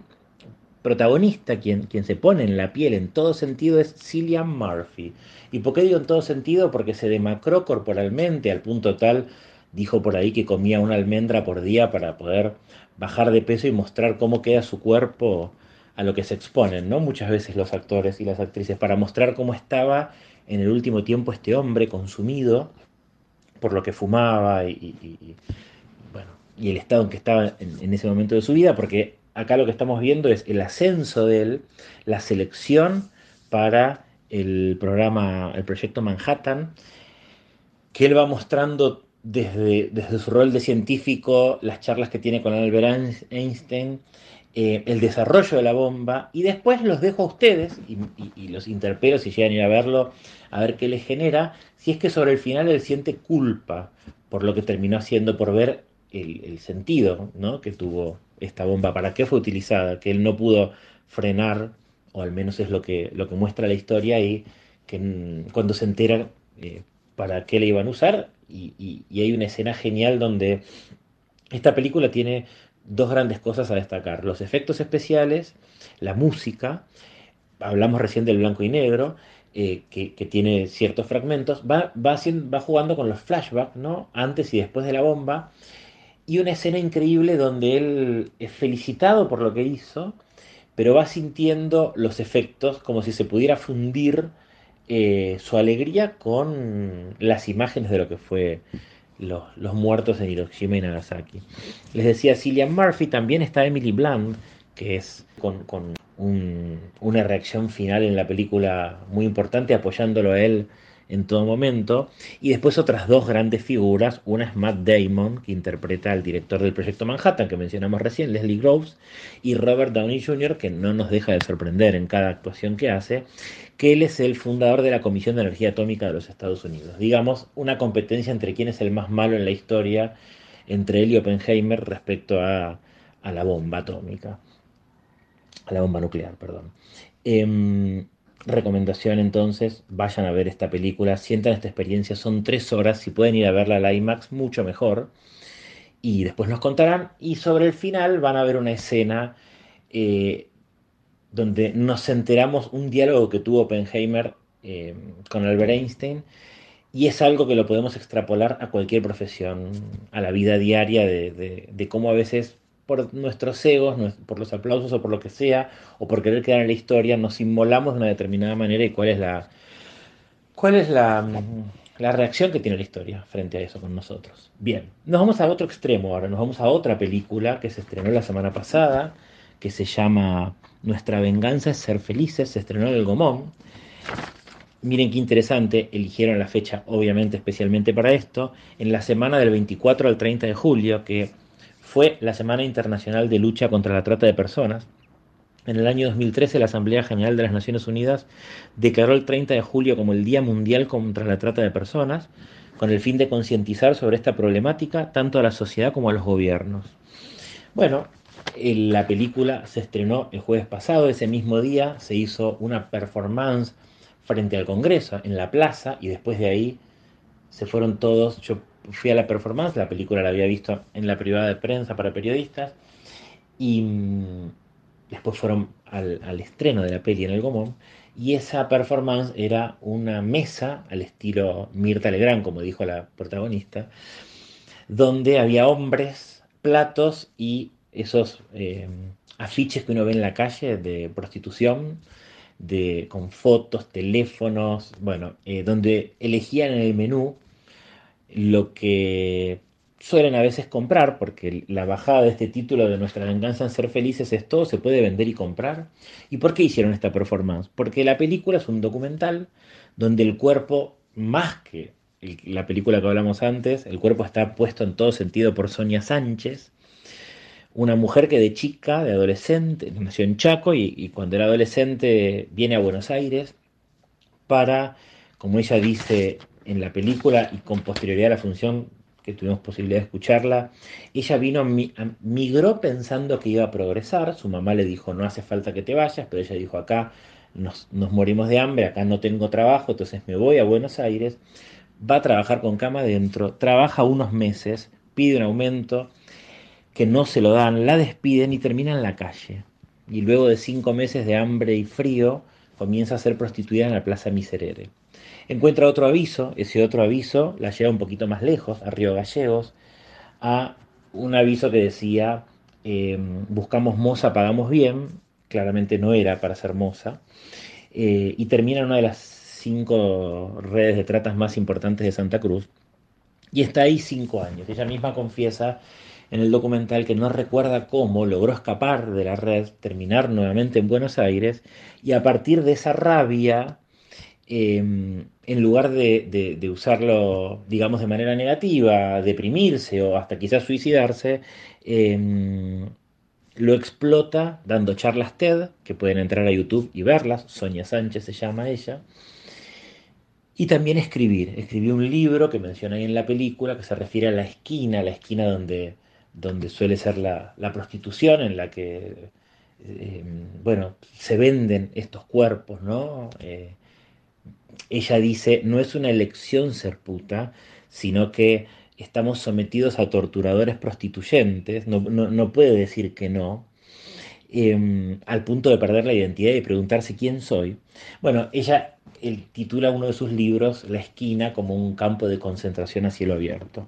protagonista, quien, quien se pone en la piel en todo sentido, es Cillian Murphy. ¿Y por qué digo en todo sentido? Porque se demacró corporalmente al punto tal, dijo por ahí que comía una almendra por día para poder bajar de peso y mostrar cómo queda su cuerpo a lo que se exponen, ¿no? Muchas veces los actores y las actrices, para mostrar cómo estaba en el último tiempo este hombre consumido por lo que fumaba y, bueno, y el estado en que estaba en, en ese momento de su vida, porque acá lo que estamos viendo es el ascenso de él, la selección para el programa, el proyecto Manhattan, que él va mostrando desde, desde su rol de científico, las charlas que tiene con Albert Einstein, eh, el desarrollo de la bomba, y después los dejo a ustedes y, los interpelo si llegan a ir a verlo, a ver qué les genera, si es que sobre el final él siente culpa por lo que terminó haciendo, por ver el, sentido ¿no? que tuvo esta bomba, para qué fue utilizada, que él no pudo frenar, o al menos es lo que, lo que muestra la historia, y que cuando se entera eh, para qué le iban a usar, y, hay una escena genial donde esta película tiene dos grandes cosas a destacar, los efectos especiales, la música, hablamos recién del blanco y negro, eh, que, tiene ciertos fragmentos, va, va, va jugando con los flashbacks, ¿no? Antes y después de la bomba, y una escena increíble donde él es felicitado por lo que hizo, pero va sintiendo los efectos como si se pudiera fundir eh, su alegría con las imágenes de lo que fue los, muertos en Hiroshima y Nagasaki. Les decía Cillian Murphy, también está Emily Blunt, que es con, una reacción final en la película muy importante, apoyándolo a él en todo momento. Y después otras dos grandes figuras. Una es Matt Damon, que interpreta al director del proyecto Manhattan, que mencionamos recién, Leslie Groves, y Robert Downey Jr., que no nos deja de sorprender en cada actuación que hace, que él es el fundador de la Comisión de Energía Atómica de los Estados Unidos. Digamos, una competencia entre quién es el más malo en la historia, entre él y Oppenheimer respecto a, a la bomba atómica. A la bomba nuclear, perdón. Em, Recomendación entonces, vayan a ver esta película, sientan esta experiencia, son tres horas, si pueden ir a verla al IMAX, mucho mejor. Y después nos contarán. Y sobre el final van a ver una escena eh, donde nos enteramos un diálogo que tuvo Oppenheimer eh, con Albert Einstein. Y es algo que lo podemos extrapolar a cualquier profesión, a la vida diaria, de cómo a veces por nuestros egos, por los aplausos o por lo que sea, o por querer quedar en la historia, nos inmolamos de una determinada manera y cuál es la, cuál es la, la reacción que tiene la historia frente a eso con nosotros. Bien, nos vamos a otro extremo ahora, nos vamos a otra película que se estrenó la semana pasada, que se llama Nuestra venganza es ser felices, se estrenó en el Gomón. Miren qué interesante, eligieron la fecha obviamente especialmente para esto, en la semana del 24 al 30 de julio, que fue la Semana Internacional de Lucha contra la Trata de Personas. En el año 2013 la Asamblea General de las Naciones Unidas declaró el 30 de julio como el Día Mundial contra la Trata de Personas, con el fin de concientizar sobre esta problemática tanto a la sociedad como a los gobiernos. Bueno, la película se estrenó el jueves pasado, ese mismo día se hizo una performance frente al Congreso, en la plaza, y después de ahí se fueron todos, fui a la performance, la película la había visto en la privada de prensa para periodistas, y mm, después fueron al, estreno de la peli en el Gomón, y esa performance era una mesa al estilo Mirta Legrand, como dijo la protagonista, donde había hombres, platos y esos eh, afiches que uno ve en la calle de prostitución, de, con fotos, teléfonos, bueno, eh, donde elegían en el menú lo que suelen a veces comprar, porque la bajada de este título de Nuestra venganza en ser felices es todo, se puede vender y comprar. ¿Y por qué hicieron esta performance? Porque la película es un documental donde el cuerpo, más que la película que hablamos antes, el cuerpo está puesto en todo sentido por Sonia Sánchez, una mujer que de chica, de adolescente, nació en Chaco y, cuando era adolescente viene a Buenos Aires para, como ella dice en la película y con posterioridad a la función que tuvimos posibilidad de escucharla, ella vino, migró pensando que iba a progresar, su mamá le dijo no hace falta que te vayas, pero ella dijo acá nos, nos morimos de hambre, acá no tengo trabajo, entonces me voy a Buenos Aires, va a trabajar con cama adentro, trabaja unos meses, pide un aumento, que no se lo dan, la despiden y termina en la calle. Y luego de cinco meses de hambre y frío, comienza a ser prostituida en la Plaza Miserere. Encuentra otro aviso, ese otro aviso la lleva un poquito más lejos, a Río Gallegos, a un aviso que decía, em, buscamos moza, pagamos bien, claramente no era para ser moza, eh, y termina en una de las cinco redes de tratas más importantes de Santa Cruz, y está ahí cinco años. Ella misma confiesa en el documental que no recuerda cómo logró escapar de la red, terminar nuevamente en Buenos Aires y a partir de esa rabia, em, en lugar de, usarlo, digamos, de manera negativa, deprimirse o hasta quizás suicidarse, em, lo explota dando charlas TED, que pueden entrar a YouTube y verlas, Sonia Sánchez se llama ella, y también escribir. Escribió un libro que menciona ahí en la película que se refiere a la esquina, la esquina donde donde suele ser la, prostitución, en la que, eh, bueno, se venden estos cuerpos, ¿no? Eh, ella dice, no es una elección ser puta, sino que estamos sometidos a torturadores prostituyentes, no, puede decir que no, em, al punto de perder la identidad y preguntarse quién soy. Bueno, ella titula uno de sus libros La esquina como un campo de concentración a cielo abierto.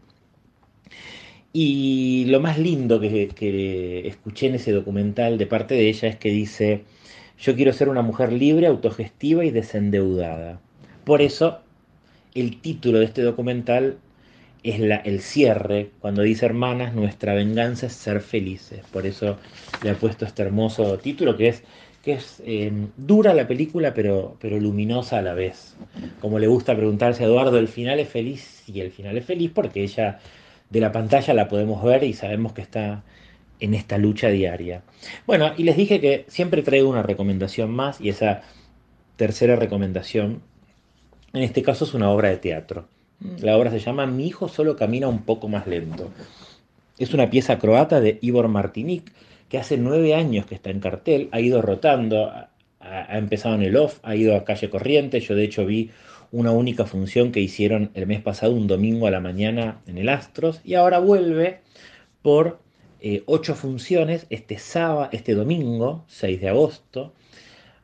Y lo más lindo que, escuché en ese documental de parte de ella es que dice, yo quiero ser una mujer libre, autogestiva y desendeudada. Por eso el título de este documental es la, el cierre, cuando dice hermanas, nuestra venganza es ser felices. Por eso le ha puesto este hermoso título que es, que es eh, dura la película, pero, pero luminosa a la vez. Como le gusta preguntarse a Eduardo, ¿el final es feliz? Y el final es feliz porque ella de la pantalla la podemos ver y sabemos que está en esta lucha diaria. Bueno, y les dije que siempre traigo una recomendación más y esa tercera recomendación, en este caso es una obra de teatro. La obra se llama Mi hijo solo camina un poco más lento. Es una pieza croata de Ivor Martinic que hace nueve años que está en cartel, ha ido rotando, ha, empezado en el off, ha ido a calle corriente, yo de hecho vi una única función que hicieron el mes pasado, un domingo a la mañana en el Astros, y ahora vuelve por eh, ocho funciones este sábado, este domingo, 6 de agosto,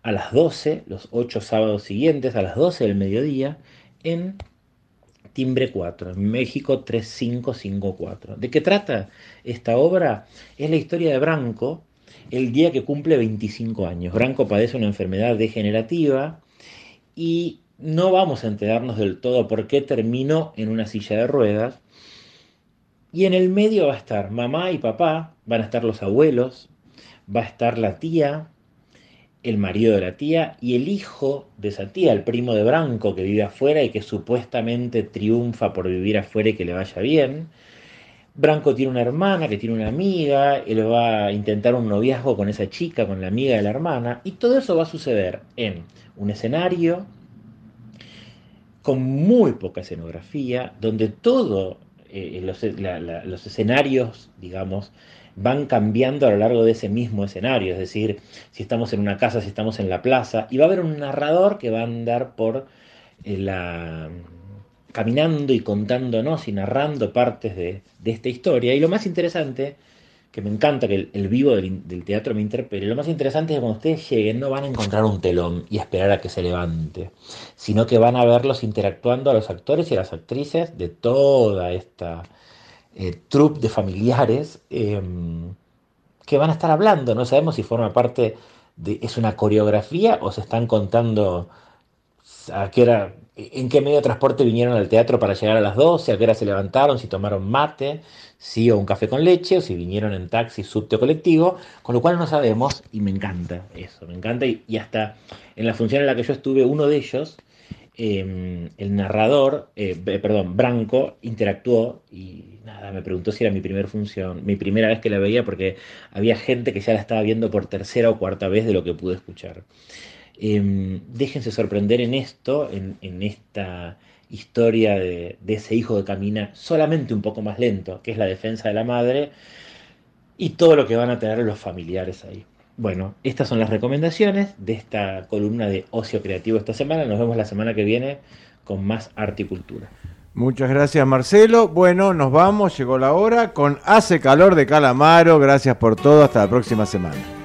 a las 12, los ocho sábados siguientes, a las 12 del mediodía, en Timbre 4, en México 3554. ¿De qué trata esta obra? Es la historia de Branco, el día que cumple 25 años. Branco padece una enfermedad degenerativa y no vamos a enterarnos del todo por qué terminó en una silla de ruedas. Y en el medio va a estar mamá y papá, van a estar los abuelos, va a estar la tía, el marido de la tía y el hijo de esa tía, el primo de Branco que vive afuera y que supuestamente triunfa por vivir afuera y que le vaya bien. Branco tiene una hermana que tiene una amiga, él va a intentar un noviazgo con esa chica, con la amiga de la hermana, y todo eso va a suceder en un escenario con muy poca escenografía, donde todos eh, los, los escenarios, digamos, van cambiando a lo largo de ese mismo escenario, es decir, si estamos en una casa, si estamos en la plaza, y va a haber un narrador que va a andar por eh, la caminando y contándonos y narrando partes de, esta historia. Y lo más interesante, que me encanta que el, vivo del, teatro me interpele, lo más interesante es que cuando ustedes lleguen no van a encontrar un telón y esperar a que se levante, sino que van a verlos interactuando a los actores y a las actrices de toda esta eh, de familiares em, que van a estar hablando. No sabemos si forma parte de. es una coreografía o se están contando a qué hora, en qué medio de transporte vinieron al teatro para llegar a las 12, a qué hora se levantaron, si tomaron mate, si o un café con leche, o si vinieron en taxi, subte o colectivo, con lo cual no sabemos y me encanta eso, me encanta y, hasta en la función en la que yo estuve, uno de ellos Em, el narrador, eh, perdón, Branco, interactuó y nada, me preguntó si era mi primera función, mi primera vez que la veía, porque había gente que ya la estaba viendo por tercera o cuarta vez de lo que pude escuchar. Em, déjense sorprender en esto, en, esta historia de, de, ese hijo que camina solamente un poco más lento, que es la defensa de la madre, y todo lo que van a tener los familiares ahí. Bueno, estas son las recomendaciones de esta columna de ocio creativo esta semana. Nos vemos la semana que viene con más arte y cultura. Muchas gracias Marcelo. Bueno, nos vamos, llegó la hora con Hace calor de Calamaro. Gracias por todo, hasta la próxima semana.